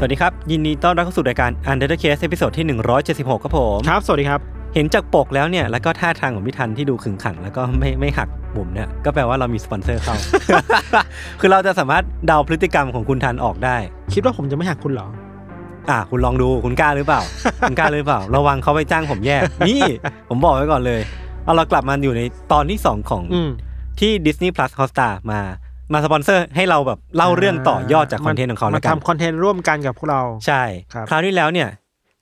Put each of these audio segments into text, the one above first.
สวัสดีครับ ยินดีต้อนรับเข้าสู่รายการ Untitled Case ตอนที่ 176 ครับผม ครับ สวัสดีครับ เห็นจากปกแล้วเนี่ย แล้วก็ท่าทางของพี่ทันที่ดูขึงขัง แล้วก็ไม่ไม่หักมุมเนี่ย ก็แปลว่าเรามีสปอนเซอร์เข้า คือเราจะสามารถเดาพฤติกรรมของคุณทันออกได้ คิดว่าผมจะไม่หักคุณเหรอ อะ คุณลองดู คุณกล้าหรือเปล่า คุณกล้าหรือเปล่า ระวังเขาไปจ้างผมแยกนี่ ผมบอกไว้ก่อนเลย เอาเรากลับมาอยู่ในตอนที่สองของอืมที่ Disney Plus Hotstar มา มาสปอนเซอร์ให้เราแบบเล่าเรื่องต่อยอดจาก content ของเขามาแล้วกันทำ content ร่วมกันกับพวกเราใช่ครับคราวที่แล้วเนี่ย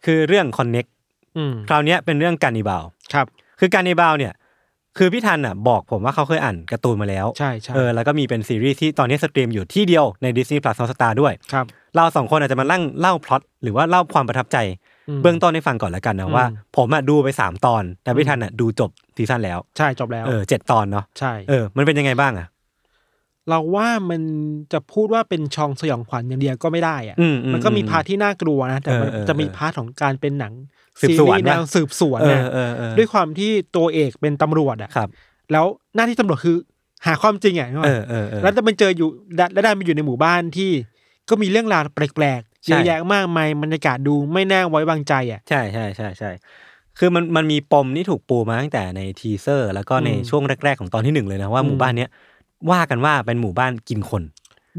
คือเรื่อง Connect อืมคราวเนี้ยเป็นเรื่องคานนิบาลครับ คือคานนิบาลเนี่ย คือพี่ทันอะบอกผมว่าเขาเคยอ่านการ์ตูนมาแล้วใช่ใช่เออแล้วก็มีเป็นซีรีส์ที่ตอนนี้ stream อยู่ที่เดียวใน Disney Plus Hotstar ด้วยครับเราสองคนอาจจะมานั่งเล่าพล็อตหรือว่าเล่าความประทับใจอืมเบื้องต้นให้ฟังก่อนแล้วกันนะอืมว่า ผมอะดูไปสามตอน แต่พี่ทันอะดูจบซีซั่นแล้ว ใช่จบแล้วเออเจ็ดตอนเนาะใช่เออมันเป็นยังไงบ้างอะ เราว่ามันจะพูดว่าเป็นชองสยองขวัญอย่างเดียวก็ไม่ได้อะอืมอืมมันก็มี part ที่น่ากลัวนะ แต่มันเออเออจะมีเออ part ของการเป็นหนังสืบสวนซีรีส์แนวนะสืบสวนเอเนี่ยอเออเออด้วยความที่ตัวเอกเป็นตำรวจอะครับแล้วหน้าที่ตำรวจคือหาความจริงอะนึกออกเอปะอเออเออแล้วจะไปเจออยู่และและได้มาอยู่ในหมู่บ้านที่ก็มีเรื่องราวแปลกๆใช่เยอะแยะมากมายบรรยากาศดูไม่น่าไว้วางใจอะใช่ใช่ใช่ใช่คือมันมันมีปมที่ถูกปูมาตั้งแต่ใน teaser แล้วก็ในอืมช่วงแรก ๆ ของตอนที่หนึ่งเลยนะว่าอืมหมู่บ้านเนี้ย ว่ากันว่าเป็นหมู่บ้านกินคน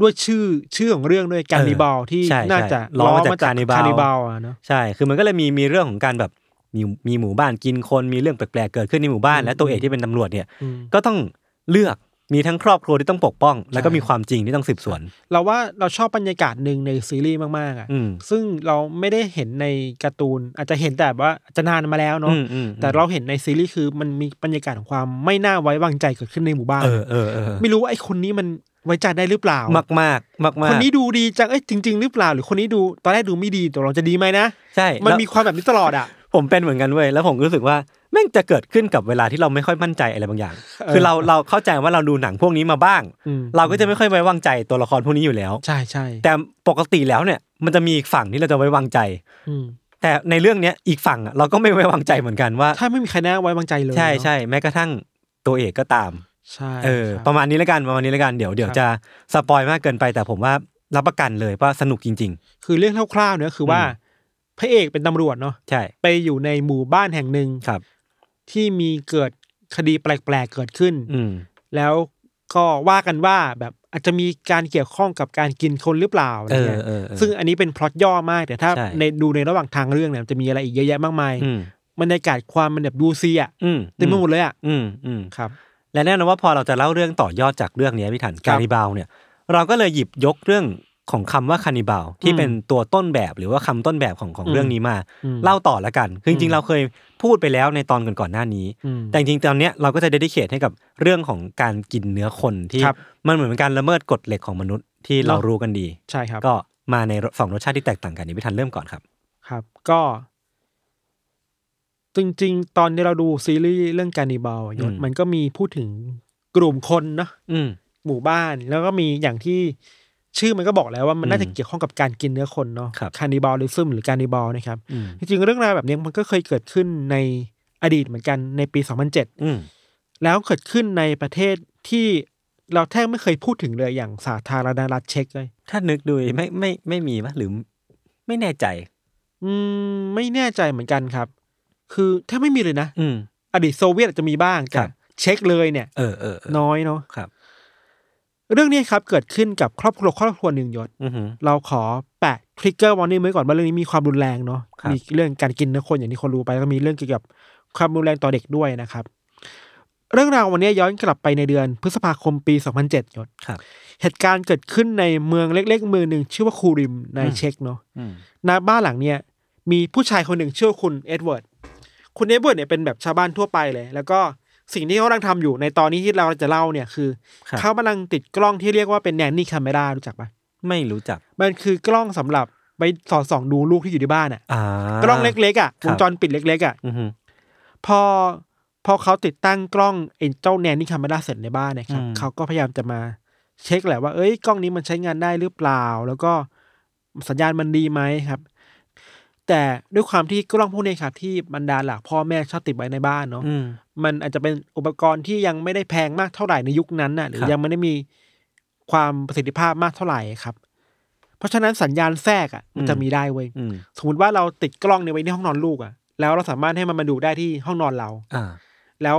ด้วยชื่อชื่อของเรื่องด้วยคานนิบาลที่ใช่น่าจะใช่ล้อมาจาก Cannibal cannibal อะเนาะใช่คือมันก็เลยมีมีเรื่องของการแบบมีมีหมู่บ้านกินคนมีเรื่องแปลกๆเกิดขึ้นในหมู่บ้านอืมและตัวเอกที่เป็นตำรวจเนี่ยอืมก็ต้องเลือก มีทั้งครอบครัวที่ต้องปกป้อง แล้วก็ใช่มีความจริงที่ต้องสืบสวน เราว่าเราชอบบรรยากาศหนึ่งในซีรีส์มากๆอะอืมซึ่งเราไม่ได้เห็นในการ์ตูน อาจจะเห็นแต่ว่าอาจจะนานมาแล้วเนาะอืมอืมแต่เราเห็นในซีรีส์คือมันมีบรรยากาศของความไม่น่าไว้วางใจเกิดขึ้นในหมู่บ้านเออเออเออไม่รู้ว่าไอ้คนนี้มันไว้ใจได้หรือเปล่า มากมากมากมากคนนี้ดูดีจังเอ้ยจริง ๆ หรือเปล่า หรือคนนี้ดูตอนแรกดูไม่ดีตัวเราจะดีไหมนะใช่มันแล้วมีความแบบนี้ตลอดอะผมเป็นเหมือนกันเว้ยแล้วผมรู้สึกว่า แม่งจะเกิดขึ้นกับเวลาที่เราไม่ค่อยมั่นใจอะไรบางอย่างเออคือเราเราเข้าใจว่าเราดูหนังพวกนี้มาบ้างอืมเราก็จะไม่ค่อยไว้วางใจตัวละครพวกนี้อยู่แล้ว ใช่ใช่แต่ปกติแล้วเนี่ยมันจะมีอีกฝั่งที่เราจะไว้วางใจอืมแต่ในเรื่องเนี้ยอีกฝั่งอะเราก็ไม่ไว้วางใจเหมือนกันว่าถ้าไม่มีใครน่าไว้วางใจเลยใช่เนอะใช่แม้กระทั่งตัวเอกก็ตามใช่เออครับประมาณนี้แล้วกันประมาณนี้แล้วกันเดี๋ยวเดี๋ยวครับจะสปอยมากเกินไป แต่ผมว่ารับประกันเลยว่าสนุกจริงคือเรื่องคร่าวๆเนี่ยคือว่าอืมพระเอกเป็นตำรวจเนาะๆใช่ไปอยู่ในหมู่บ้านแห่งหนึ่งครับ ที่มีเกิดคดีแปลกๆเกิดขึ้น อืม แล้วก็ว่ากันว่าแบบอาจจะมีการเกี่ยวข้องกับการกินคนหรือเปล่าอะไรเออเงี้ยเออเออซึ่งอันนี้เป็นพล็อตย่อมากแต่ถ้าใช่ ในดูในระหว่างทางเรื่องเนี่ยมันจะมีอะไรอีกเยอะแยะมากมายอืมบรรยากาศความมันแบบดูซีอะอืมเต็มไปหมดเลยอะอืมอืม ครับ และแน่นอนว่าพอเราจะเล่าเรื่องต่อยอดจากเรื่องนี้พี่ถันครักาบนิบาลเนี่ย เราก็เลยหยิบยกเรื่อง ของคำว่าคานิบาลที่อืมเป็นตัวต้นแบบหรือว่าคำต้นแบบของของอืมเรื่องนี้มาอืมเล่าต่อละกันคือจอืริงมๆเราเคยพูดไปแล้วในตอนก่อนๆหน้านี้อืมแต่จริงๆตอนเนี้ยเราก็จะเดดิเคทให้กับเรื่องของการกินเนื้อคนที่ครับมันเหมือนเป็นการละเมิดกฎเหล็กของมนุษย์ที่เราเนอะรู้กันดี ใช่ครับ ก็มาในสองรสชาติที่แตกต่างกันนี่พี่ทันเริ่มก่อนครับ ครับ ก็ จริงๆ ตอนที่เราดูซีรีส์เรื่องการนิบาลยศอืมมันก็มีพูดถึงกลุ่มคนเนาะอืมหมู่บ้านแล้วก็มีอย่างที่ ชื่อมันก็บอกแล้วว่ามันน่าจะอืมเกี่ยวข้องกับการกินเนื้อคนเนาะครับคานิบาลิซึมหรือการนิบาลนะครับอืมจริงๆเรื่องราวแบบนี้มันก็เคยเกิดขึ้นในอดีตเหมือนกันในปี 2007อืมแล้วเกิดขึ้นในประเทศที่เราแทบไม่เคยพูดถึงเลยอย่างสาธารณรัฐเช็กเลยถ้านึกดูไม่ไม่ไม่มีปะหรือไม่แน่ใจ อืมไม่แน่ใจเหมือนกันครับ คือแทบไม่มีเลยนะ อืมอดีตโซเวียตอาจจะมีบ้างคแต่รับเช็กเลยเนี่ยเออเออเออน้อยเนาะครับ เรื่องนี้ครับเกิดขึ้นกับครอบครัวครอบครัวหนึ่งยศอือหือเราขอแปะทริกเกอร์วอร์นิ่งไว้ก่อนว่าเรื่องนี้มีความรุนแรงเนาะครับมีเรื่องการกินเนื้อคนอย่างที่คนรู้ไปแล้วก็มีเรื่องเกี่ยวกับความรุนแรงต่อเด็กด้วยนะครับ เรื่องราววันนี้ย้อนกลับไปในเดือนพฤษภาคมปี 2007ยศครับเหตุการณ์เกิดขึ้นในเมืองเล็ก ๆ เมืองหนึ่งชื่อว่าคูริมในอืมเช็กเนาะอืมณบ้านหลังเนี่ยมีผู้ชายคนหนึ่งชื่อว่าคุณเอ็ดเวิร์ดคุณเอ็ดเวิร์ดเนี่ยเป็นแบบชาวบ้านทั่วไปเลย แล้วก็ สิ่งที่เขากำลังทำอยู่ในตอนนี้ที่เราจะเล่าเนี่ยคือครับ เขากำลังติดกล้องที่เรียกว่าเป็น nanny camera รู้จักปะไม่รู้จัก มันคือกล้องสำหรับไปสอดส่องดูลูกที่อยู่ที่บ้านอะ อ่ากล้องเล็กๆอะควรับงจรปิดเล็กๆอะ อือฮึพอพอเขาติดตั้งกล้องเอ็นเจ้าแนนนี่คาเมราเสร็จในบ้านเนะครับอืมเขาก็พยายามจะมาเช็คแหละว่าเอ้ยกล้องนี้มันใช้งานได้หรือเปล่า แล้วก็สัญญาณมันดีไหมครับ แต่ด้วยความที่กล้องพวกนี้ครับที่บรรดาหลักพ่อแม่ชอบติดไว้ในบ้านเนาะอืมมันอาจจะเป็นอุปกรณ์ที่ยังไม่ได้แพงมากเท่าไหร่ในยุคนั้นน่ะ หรืครัอบยังไม่ได้มีความประสิทธิภาพมากเท่าไหร่ครับ เพราะฉะนั้นสัญญาณแทรกอะมันจะมีได้เว้ยอืมสมมติว่าเราติดกล้องเนี่ยไว้ที่ห้องนอนลูกอะแล้วเราสามารถให้มันมาดูได้ที่ห้องนอนเราอ่าแล้ว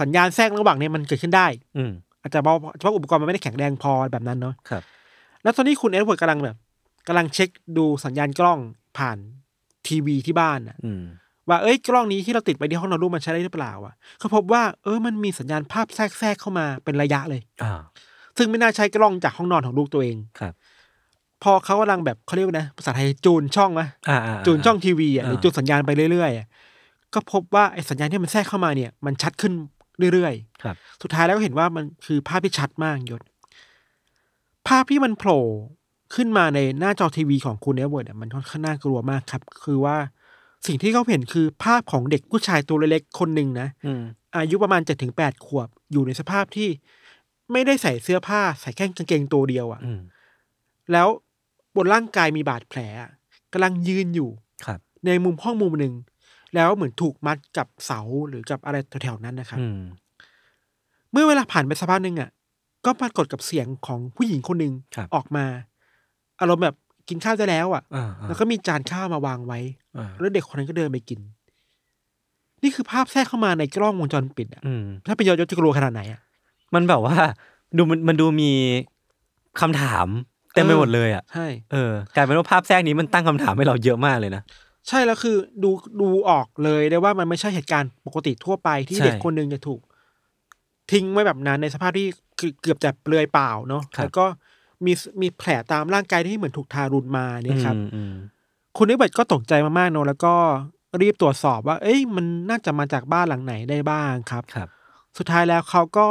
สัญญาณแทรกระหว่างเนี้มันเกิดขึ้นได้ อืมอาจจะเพราะเฉพาะอุปกรณ์มันไม่ได้แข็งแรงพอแบบนั้นเนาะครับ แล้วตอนนี้คุณเอ็ดเวิร์ดกำลังแบบกำลังเช็คดูสัญญาณกล้องผ่าน ทีวีที่บ้านอะอืมว่าเอ้ยกล้องนี้ที่เราติดไว้ที่ห้องนอนลูกมันใช้ได้หรือเปล่าอะเขาพบว่าเออมันมีสัญญาณภาพแทรกแทรกเข้ามาเป็นระยะเลยอ่าซึ่งไม่น่าใช้กล้องจากห้องนอนของลูกตัวเองครับ พอเขากำลังแบบเขาเรียกว่านะภาษาไทยจูนช่องไหมอ่าอ่าจูนช่องทีวีอะหรืออ่าจูนสัญญาณไปเรื่อยๆอะก็พบว่าไอ้สัญญาณที่มันแทรกเข้ามาเนี่ย มันชัดขึ้นเรื่อยครับๆสุดท้ายแล้วก็เห็นว่ามันคือภาพที่ชัดมากยศภาพที่มันโผล่ ขึ้นมาในหน้าจอทีวีของคุณเอ็ดเวิร์ดอะมันค่อนข้างน่ากลัวมากครับ คือว่าสิ่งที่เขาเห็นคือภาพของเด็กผู้ชายตัวเล็กๆคนหนึ่งนะอืมอายุประมาณเจ็ดถึงแปดขวบ อยู่ในสภาพที่ไม่ได้ใส่เสื้อผ้าใส่แค่กางเกงตัวเดียวอะ่ะอืมแล้วบนร่างกายมีบาดแผลอะกำลังยืนอยู่ครับ ในมุมห้องมุมหนึ่ง แล้วเหมือนถูกมัดกับเสาหรือกับอะไรแถวๆนั้นนะครับอืมเมื่อเวลาผ่านไปสักพักหนึ่งอะ ก็ปรากฏกับเสียงของผู้หญิงคนหนึ่งครับออกมา อารมณ์แบบกินข้าวได้แล้วอะอ่าอ่าแล้วก็มีจานข้าวมาวางไว้อ่าแล้วเด็กคนนั้นก็เดินไปกิน นี่คือภาพแทรกเข้ามาในกล้องวงจรปิดอะอืมถ้าเป็นยอดยศจะกลัวขนาดไหนอะมันแบบว่า ดูมันมันดูมีคำถามเต็มไปเออหมดเลยอะใช่เออกลายเป็นว่าภาพแทรกนี้มันตั้งคำถามให้เราเยอะมากเลยนะใช่แล้วคือดูดูออกเลยได้ว่ามันไม่ใช่เหตุการณ์ปกติทั่วไปที่ใช่เด็กคนหนึ่งจะถูก ทิ้งไว้แบบนั้นในสภาพที่คือเกือบจะเปลือยเปล่าเนาะครับแล้วก็ มีมีแผลตามร่างกายที่เหมือนถูกทารุณมาเนี่ยครับอืมอืมคุณนิเบิร์ตก็ตกใจมากๆเนอะแล้วก็รีบตรวจสอบว่า เอ้ยมันน่าจะมาจากบ้านหลังไหนได้บ้างครับครับ สุดท้ายแล้วเขาก็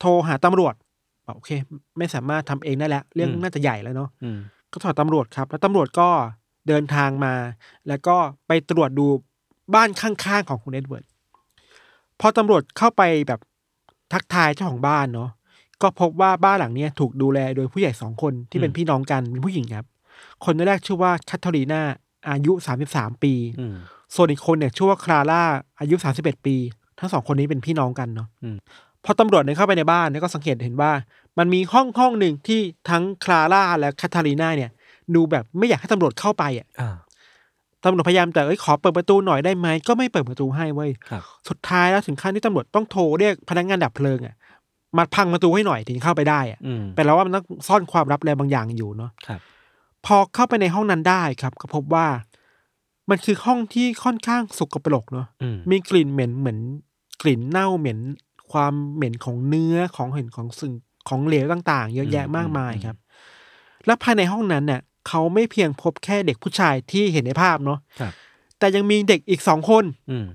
โทรหาตำรวจบอกโอเค ไม่สามารถทำเองได้แล้ว เรื่องอืมน่าจะใหญ่แล้วเนาะอืมก็โทรหาตำรวจครับ แล้วตำรวจก็เดินทางมา แล้วก็ไปตรวจดูบ้านข้างๆของคุณเอ็ดเวิร์ดพอตำรวจเข้าไปแบบทักทายเจ้าของบ้านเนาะ ก็พบว่าบ้านหลังเนี้ยถูกดูแลโดยผู้ใหญ่สองคนที่เป็นอืมพี่น้องกันเป็นผู้หญิงครับ คนแรกชื่อว่าแคทเธอรีนาอายุสามสิบสามปีอืมส่วนอีกคนเนี่ยชื่อว่าคลาร่าอายุสามสิบเอ็ดปี ทั้งสองคนนี้เป็นพี่น้องกันเนาะอืมพอตำรวจเนี่ยเข้าไปในบ้านเนี่ยก็สังเกตเห็นว่า มันมีห้องห้องหนึ่งที่ทั้งคลาร่าและแคทเธอรีนาเนี่ย ดูแบบไม่อยากให้ตำรวจเข้าไปอะอ่าตำรวจพยายามแต่เอ้ยขอเปิดประตูหน่อยได้ไหมก็ไม่เปิดประตูให้เว้ยครับสุดท้ายแล้วถึงขั้นที่ตำรวจต้องโทรเรียกพนักงานดับเพลิงอะ มาพังประตูให้หน่อยถึงเข้าไปได้อะอืมแปลว่ามันต้องซ่อนความลับอะไรบางอย่างอยู่เนาะครับพอเข้าไปในห้องนั้นได้ครับ ก็พบว่า มันคือห้องที่ค่อนข้างสกปรกเนาะอืมมีกลิ่นเหม็นเหมือน กลิ่นเน่าเหม็น ความเหม็นของเนื้อของเห็นของสิ่งของเหลวต่างๆ เยอะแยะมากมายครับ และภายในห้องนั้นเนี่ยเขาไม่เพียงพบแค่เด็กผู้ชายที่เห็นในภาพเนาะครับแต่ยังมีเด็กอีกสองคนอืม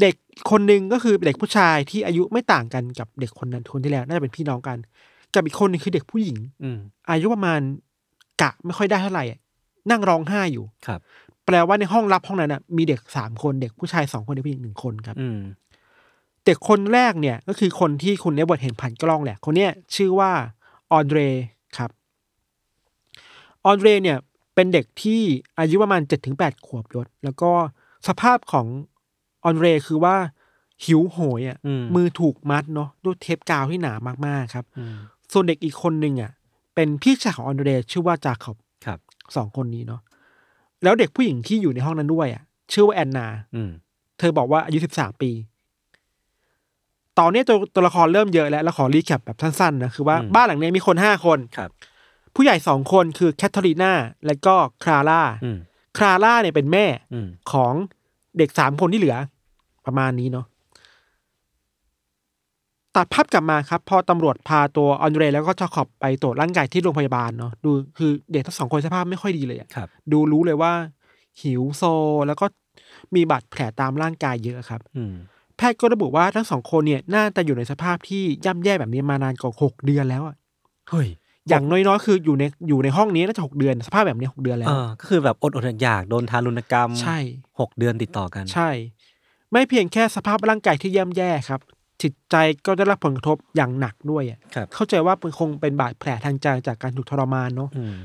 เด็กคนหนึ่งก็คือเด็กผู้ชายที่อายุไม่ต่างกันกับเด็กคนนั้นคนที่แล้วน่าจะเป็นพี่น้องกัน กับอีกคนหนึงคือเด็กผู้หญิง อืมอายุประมาณกะไม่ค่อยได้เท่าไหร่อะนั่งร้องไห้อยู่ ครับ แปลว่าในห้องรับห้องนั้นน่ะมีเด็กสามคนเด็กผู้ชายสองคนเด็กผู้หญิงหนึ่งคนครับ อืม เด็กคนแรกเนี่ยก็คือคนที่คุณเนบร์ตเห็นผ่านกล้องแหละ คนเนี้ยชื่อว่าออนเดรครับออนเดรเนี่ยเป็นเด็กที่อายุประมาณเจ็ดถึงแปดขวบยศ แล้วก็สภาพของ ออนเดรคือว่าหิวโหยอะอืมมือถูกมัดเนาะด้วยเทปกาวที่หนามากๆครับอืมส่วนเด็กอีกคนหนึ่งอะ เป็นพี่ชายของออนเดรชื่อว่าจาคอบครับสองคนนี้เนาะแล้วเด็กผู้หญิงที่อยู่ในห้องนั้นด้วยอะ ชื่อว่าแอนนา อืมเธอบอกว่าอายุสิบสามปี ตอนนี้ตัวตัวละครเริ่มเยอะแล้วแล้วขอ recap แบบสั้นๆนะคือว่าอืมบ้านหลังนี้มีคนห้าคนครับ ผู้ใหญ่สองคนคือแคทเธอรีนาและก็คลาร่าอืมคลาร่าเนี่ยเป็นแม่อืมของ เด็กสามคนที่เหลือ ประมาณนี้เนาะตัดภาพกลับมาครับ พอตำรวจพาตัวออนเดรแล้วก็จาคอบไปตรวจร่างกายที่โรงพยาบาลเนาะดูคือเด็กทั้งสองคนสภาพไม่ค่อยดีเลยอะครับ ดูรู้เลยว่า หิวโซแล้วก็มีบาดแผลตามร่างกายเยอะครับ อืม แพทย์ก็ระบุว่าทั้งสองคนเนี่ยน่าจะอยู่ในสภาพที่ย่ำแย่แบบนี้มานานกว่าหกเดือนแล้วอะเฮ้ย อย่างน้อยๆ คืออยู่ในอยู่ในห้องนี้น่าจะหกเดือน สภาพแบบนี้หกเดือนแล้เอวอก็คือแบบอดอดอยากๆโดนทารุณกรรมใช่ หกเดือนติดต่อกัน ใช่ ไม่เพียงแค่สภาพร่างกายที่ย่ำแย่ครับ จิตใจก็ได้รับผลกระทบอย่างหนักด้วยอะครับ เข้าใจว่าเป็นคงเป็นบาดแผลทางใจจากการถูกทรมานเนาะ อืม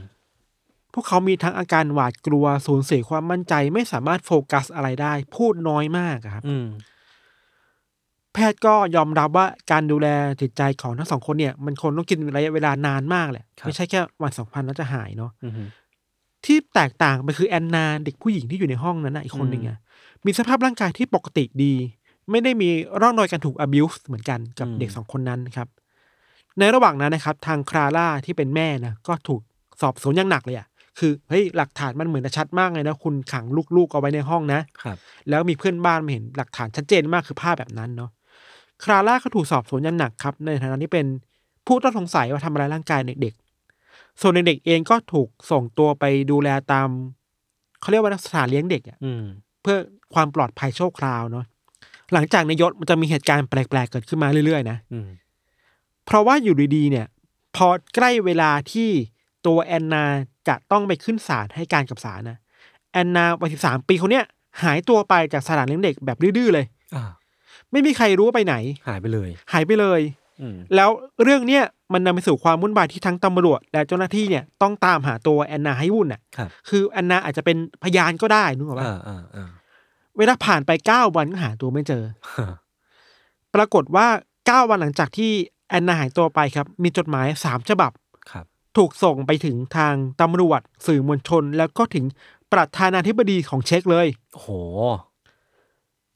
พวกเขามีทั้งอาการหวาดกลัว สูญเสียความมั่นใจ ไม่สามารถโฟกัสอะไรได้ พูดน้อยมากอะครับ อืม แพทย์ก็ยอมรับว่าการดูแลจิตใจของทั้งสองคนเนี่ย มันคงต้องกินระยะเวลานานมากแหละครับไม่ใช่แค่วันสองพันแล้วจะหายเนาะอืมที่แตกต่างไปคือแอนนาเด็กผู้หญิงที่อยู่ในห้องนั้นนะอีกคนหนึ่งอะมีสภาพร่างกายที่ปกติดี ไม่ได้มีร่องรอยการถูก abuse เหมือนกันกับเด็กสองคนนั้นครับ ในระหว่างนั้นนะครับ ทางคลาร่าที่เป็นแม่นะก็ถูกสอบสวนอย่างหนักเลยอะคือเฮ้ยหลักฐานมันเหมือนจะชัดมากเลยนะคุณขังลูกๆเอาไว้ในห้องนะครับ แล้วมีเพื่อนบ้านมาเห็นหลักฐานชัดเจนมากคือภาพแบบนั้นเนาะ คลาร่าก็ถูกสอบสวนอย่างหนักครับ ในฐานะที่เป็นผู้ต้องสงสัยว่าทำร้ายร่างกายเด็กๆ ส่วนเด็กๆเองก็ถูกส่งตัวไปดูแลตามเขาเรียกว่าสถานเลี้ยงเด็กอะอืมเพื่อความปลอดภัยชั่วคราวเนาะหลังจากในยศมันจะมีเหตุการณ์แปลกๆเกิดขึ้นมาเรื่อยๆ นะอืมเพราะว่าอยู่ดีๆเนี่ย พอใกล้เวลาที่ตัวแอนนาจะต้องไปขึ้นศาลให้การกับศาลนะแอนนาวัยสิบสามปีคนเนี้ยหายตัวไปจากสถานเลี้ยงเด็กแบบดื้อๆเลยอ่า ไม่มีใครรู้ว่าไปไหน หายไปเลย หายไปเลยอืมแล้วเรื่องเนี้ยมันนำไปสู่ความวุ่นวายที่ทั้งตำรวจ และเจ้าหน้าที่เนี่ยต้องตามหาตัวแอนนาให้วุ่นอะครับ คือแอนนาอาจจะเป็นพยานก็ได้นึกออกปะอ่าอ่าอ่าเวลาผ่านไปเก้าวันก็หาตัวไม่เจอ ปรากฏว่าเก้าวันหลังจากที่แอนนาหายตัวไปครับ มีจดหมายสามฉบับครับ ถูกส่งไปถึงทางตำรวจ สื่อมวลชน แล้วก็ถึงประธานาธิบดีของเช็กเลยโอ้โห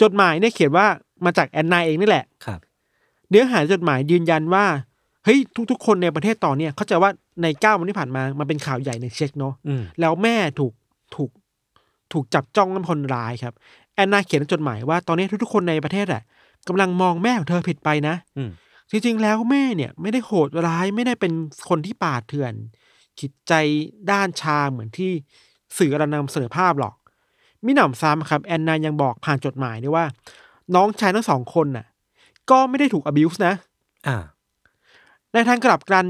จดหมายเนี่ยเขียนว่า มาจากแอนนาเองนี่แหละครับ เนื้อหาจดหมายยืนยันว่าเฮ้ยทุก ๆ คนในประเทศตอนเนี้ยเข้าใจว่าในเก้าวันที่ผ่านมามันเป็นข่าวใหญ่ในเช็กเนาะอืมแล้วแม่ถูกถูกถูกจับจ้องเป็นคนร้ายครับ แอนนาเขียนในจดหมายว่าตอนนี้ทุกๆคนในประเทศอะกำลังมองแม่ของเธอผิดไปนะอืมจริงๆแล้วแม่เนี่ย ไม่ได้โหดร้ายไม่ได้เป็นคนที่ป่าเถื่อนจิตใจด้านชาเหมือนที่สื่อเรานำเสนอภาพหรอกมิหนำซ้ำครับแอนนายังบอกผ่านจดหมายด้วยว่า น้องชายทั้งสองคนน่ะ ก็ไม่ได้ถูก abuse นะ อ่า ในทางกลับกัน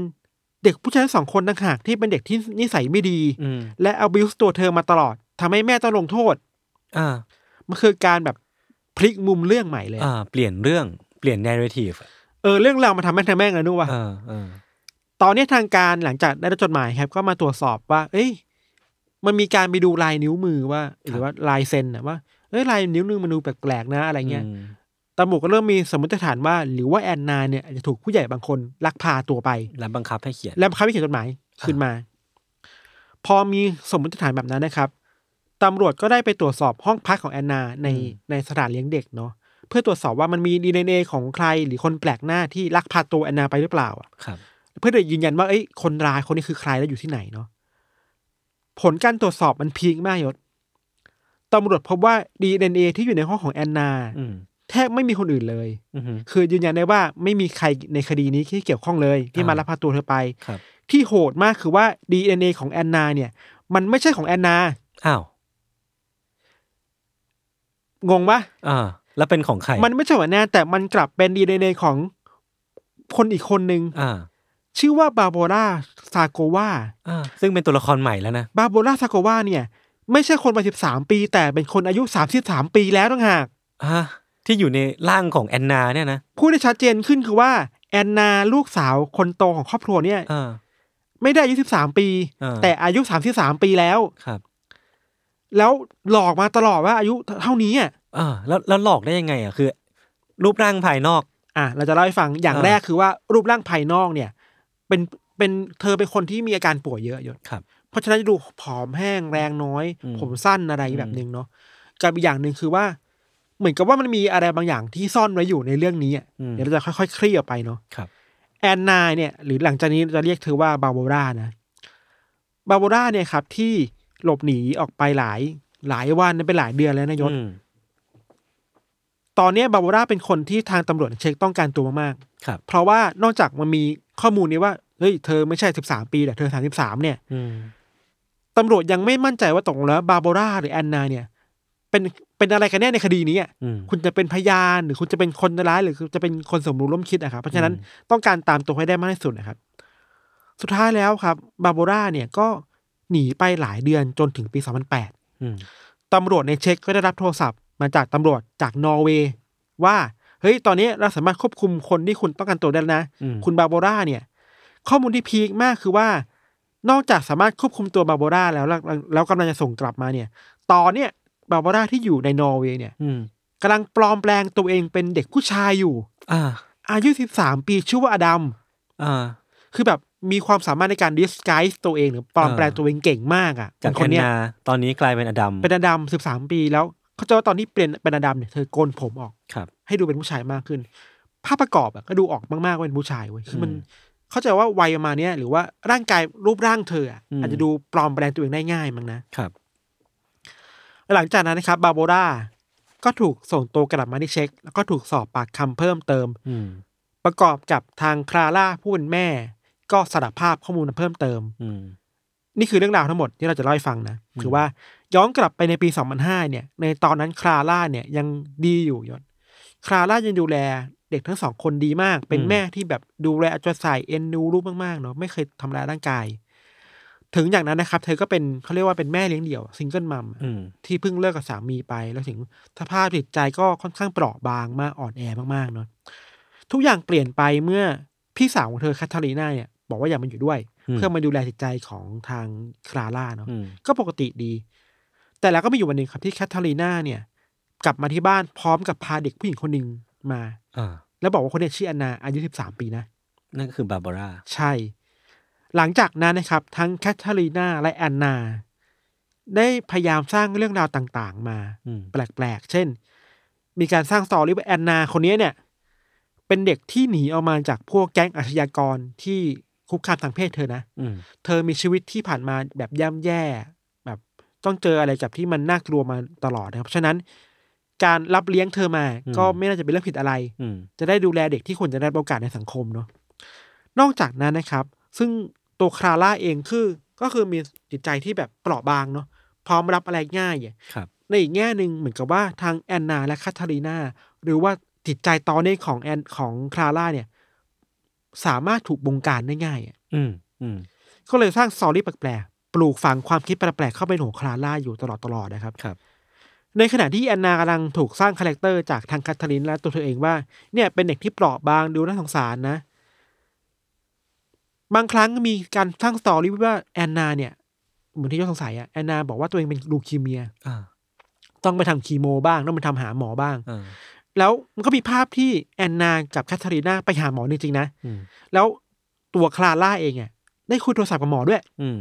เด็กผู้ชายทั้งสองคนต่างหากที่เป็นเด็กที่นิสัยไม่ดี อืม และ abuse ตัวเธอมาตลอดทำให้แม่ต้องลงโทษ อ่า มันคือการแบบพลิกมุมเรื่องใหม่เลยอ่า เปลี่ยนเรื่อง เปลี่ยน narrative อะเออเรื่องราวมาทำให้ทำแม่งเลยนึกว่าเออเออ ตอนนี้ทางการหลังจากได้รับจดหมายครับ ก็มาตรวจสอบว่า เอ้ย มันมีการไปดูลายนิ้วมือว่า หรือว่าลายเซ็นนะว่า เอ้ยลายนิ้วนึงมันดูแปลกๆนะอะไรเงี้ยอืมตำรวจก็เริ่มมีสมมติฐานว่า หรือว่าแอนนาเนี่ยอาจจะถูกผู้ใหญ่บางคนลักพาตัวไป แล้วบังคับให้เขียน แล้วเขาไม่เขียนจดหมายขึ้นมา พอมีสมมติฐานแบบนั้นนะครับตำรวจก็ได้ไปตรวจสอบห้องพักของแอนนาในอืมในสถานเลี้ยงเด็กเนาะเพื่อตรวจสอบว่ามันมีดีเอ็นเอของใคร หรือคนแปลกหน้าที่ลักพาตัวแอนนาไปหรือเปล่าอะครับ เพื่อจะยืนยันว่าเอ้ยคนร้ายคนนี้คือใครและอยู่ที่ไหนเนาะผลการตรวจสอบมันพีคมากยศ ตำรวจพบว่าดีเอ็นเอที่อยู่ในห้องของแอนนาอืมแทบไม่มีคนอื่นเลยอืมคือยืนยันได้ว่าไม่มีใครในคดีนี้ที่เกี่ยวข้องเลย ที่มาอ่าลักพาตัวเธอไปครับที่โหดมากคือว่า DNA ของแอนนาเนี่ย มันไม่ใช่ของแอนนาอ้าวงงปะอ่า แล้วเป็นของใคร มันไม่ใช่ของแอนนาแต่มันกลับเป็น DNA ของคนอีกคนหนึ่งอ่า ชื่อว่าบาโบราซาโกวาอ่าซึ่งเป็นตัวละครใหม่แล้วนะบาโบราซาโกวาเนี่ย ไม่ใช่คนวัยสิบสามปี แต่เป็นคนอายุสามสิบสามปีแล้วต่างหากอ่าที่อยู่ในร่างของแอนนาเนี่ยนะพูดได้ชัดเจนขึ้นคือว่าแอนนาลูกสาวคนโตของครอบครัวเนี่ยอ่า ไม่ได้อายุสิบสามปี อ่า แต่อายุสามสิบสามปีแล้ว ครับ แล้วหลอกมาตลอดว่าอายุเท่านี้อะอ่าแล้วแล้วหลอกได้ยังไงอะคือ รูปร่างภายนอก อะเราจะเล่าให้ฟังอย่างอ่า แรกคือว่ารูปร่างภายนอกเนี่ย เป็นเป็นเธอเป็นคนที่มีอาการป่วยเยอะอยู่ครับ เพราะฉะนั้นจะดูผอมแห้งแรงน้อย อืม ผมสั้นอะไรแบบนึงเนาะกับอีกอย่างหนึ่งคือว่า เหมือนกับว่ามันมีอะไรบางอย่างที่ซ่อนไว้อยู่ในเรื่องนี้อะอืมเดี๋ยวเราจะค่อยๆ คลี่ออกไปเนาะครับ แอนนาเนี่ย หรือหลังจากนี้เราจะเรียกเธอว่าบาโบรานะบาโบราเนี่ยครับ ที่หลบหนีออกไปหลายหลายวันเป็นหลายเดือนแล้วนะยศ อืมตอนเนี้ยบาร์บาร่าเป็นคนที่ทางตำรวจเช็คต้องการตัวมากครับๆเพราะว่านอกจากมันมีข้อมูลนี้ว่าเฮ้ยเธอไม่ใช่สิบสามปีแต่เธอสามสิบสามเนี่ย อืม ตำรวจยังไม่มั่นใจว่าตกลงแล้วบาร์บาร่าหรือแอนนาเนี่ย เป็นเป็นอะไรกันแน่ในคดีนี้อะอืมคุณจะเป็นพยานหรือคุณจะเป็นคนร้ายหรือจะเป็นคนสมรู้ร่วมคิดนะครับเพราะฉะนั้นต้องการตามตัวให้ได้มากที่สุดนะครับ สุดท้ายแล้วครับ บาร์บาร่าเนี่ยก็หนีไปหลายเดือนจนถึงปี 2008อืมตำรวจในเช็กก็ได้รับโทรศัพท์มาจากตำรวจจากนอร์เวย์ว่าเฮ้ยตอนนี้เราสามารถควบคุมคนที่คุณต้องการตัวได้แล้วนะอืมคุณบาร์โบราเนี่ย ข้อมูลที่พีคมากคือว่า นอกจากสามารถควบคุมตัวบาร์โบราแล้วแล้วแล้วกำลังจะส่งกลับมาเนี่ย ตอนเนี้ยบาร์โบราที่อยู่ในนอร์เวย์เนี่ยอืมกำลังปลอมแปลงตัวเองเป็นเด็กผู้ชายอยู่ อ่า อายุ13ปีชื่อว่าอดัมอ่า คือแบบมีความสามารถในการ disguise ตัวเองหรือปลอมแปลงอ่าตัวเองเก่งมากอะจากคแอนนเนี้ยนาตอนนี้กลายเป็นอดัมเป็นอดัม13ปีแล้วเขาจะว่าตอนที่เปลี่ยนเป็นอดัมเนี่ยเธอโกนผมออกครับ ให้ดูเป็นผู้ชายมากขึ้น ภาพประกอบอะก็ดูออกมากๆว่าเป็นผู้ชายเว้ยคือมันอืม เข้าใจว่าวัยประมาณเนี้ยหรือว่าร่างกายรูปร่างเธออะอืมอาจจะดูปลอมแปลงตัวเองได้ง่ายมั้งนะครับ หลังจากนั้นนะครับ บาโบราก็ถูกส่งตัวกลับมาที่เช็ค แล้วก็ถูกสอบปากคำเพิ่มเติม อืมประกอบกับทางคลาร่าผู้เป็นแม่ ก็สารภาพข้อมูลเพิ่มเติม อืมนี่คือเรื่องราวทั้งหมดที่เราจะเล่าให้ฟังนะอืมคือว่าย้อนกลับไปในปี 2005 เนี่ย ในตอนนั้นคลาร่าเนี่ยยังดีอยู่ยศคลาร่ายังดูแล เด็กทั้งสองคนดีมาก เป็นแม่ที่แบบดูแลเอาใจใส่เอ็นดูลูกมากๆเนาะไม่เคยทำร้ายร่างกาย ถึงอย่างนั้นนะครับ เธอก็เป็นเขาเรียกว่าเป็นแม่เลี้ยงเดี่ยว single mom อืมที่เพิ่งเลิกกับสามีไป แล้วถึงสภาพจิตใจก็ค่อนข้างเปราะบางมากอ่อนแอมากๆเนาะทุกอย่างเปลี่ยนไปเมื่อพี่สาวของเธอแคทเธอรีนาเนี่ยบอกว่าอยากมาอยู่ด้วยอืมเพื่อมาดูแลจิตใจของทางคลาร่าเนาะอืมก็ปกติดี แต่แล้วก็มีอยู่วันหนึ่งครับที่แคทเธอรีนาเนี่ย กลับมาที่บ้านพร้อมกับพาเด็กผู้หญิงคนหนึ่ง มาอ่าแล้วบอกว่าคนเนี้ยชื่อแอนนาอายุสิบสามปีนะนั่นก็คือบาร์บาร่าใช่ หลังจากนั้นนะครับ ทั้งแคทเธอรีนาและแอนนา ได้พยายามสร้างเรื่องราวต่างๆ มาอืมแปลกๆ เช่น มีการสร้าง story ว่าแอนนาคนนี้เนี่ย เป็นเด็กที่หนีออกมาจากพวกแก๊งอาชญากรที่คุกคามทางเพศเธอนะอืมเธอมีชีวิตที่ผ่านมาแบบย่ำแย่ แบบต้องเจออะไรกับที่มันน่ากลัวมาตลอดนะครับเพราะฉะนั้น การรับเลี้ยงเธอมา ก็ไม่น่าจะเป็นเรื่องผิดอะไรอืมจะได้ดูแลเด็กที่ควรจะได้รับโอกาสในสังคมเนาะ นอกจากนั้นนะครับ ซึ่งตัวคลาร่าเองคือก็คือมีจิตใจที่แบบเปราะบางเนาะ พร้อมรับอะไรง่ายอะครับในอีกแง่หนึ่งเหมือนกับว่าทางแอนนาและคาทารีนาหรือว่าจิตใจตอนนี้ของแอนของคลาร่าเนี่ย สามารถถูกบงการได้ง่ายอะ อืม อืม ก็เลยสร้าง story แปลกๆปลูกฝังความคิดแปลกๆเข้าไปในหัวคลาร่าอยู่ตลอดตลอดๆนะครับครับ ในขณะที่แอนนากำลังถูกสร้าง character จากทางคาทาลินและตัวเธอเองว่า เนี่ยเป็นเด็กที่เปราะบางดูน่าสงสารนะ บางครั้งก็มีการสร้าง story ว่าแอนนาเนี่ยเหมือนที่ยศสงสัยอะแอนนาบอกว่าตัวเองเป็น leukemia อ่าต้องไปทำคีโมบ้าง ต้องไปทำหาหมอบ้างอ่าแล้วมันก็มีภาพที่แอนนากับคาทาลีนาไปหาหมอจริงๆนะอืมแล้วตัวคลาร่าเองอะได้คุยโทรศัพท์กับหมอด้วย อืม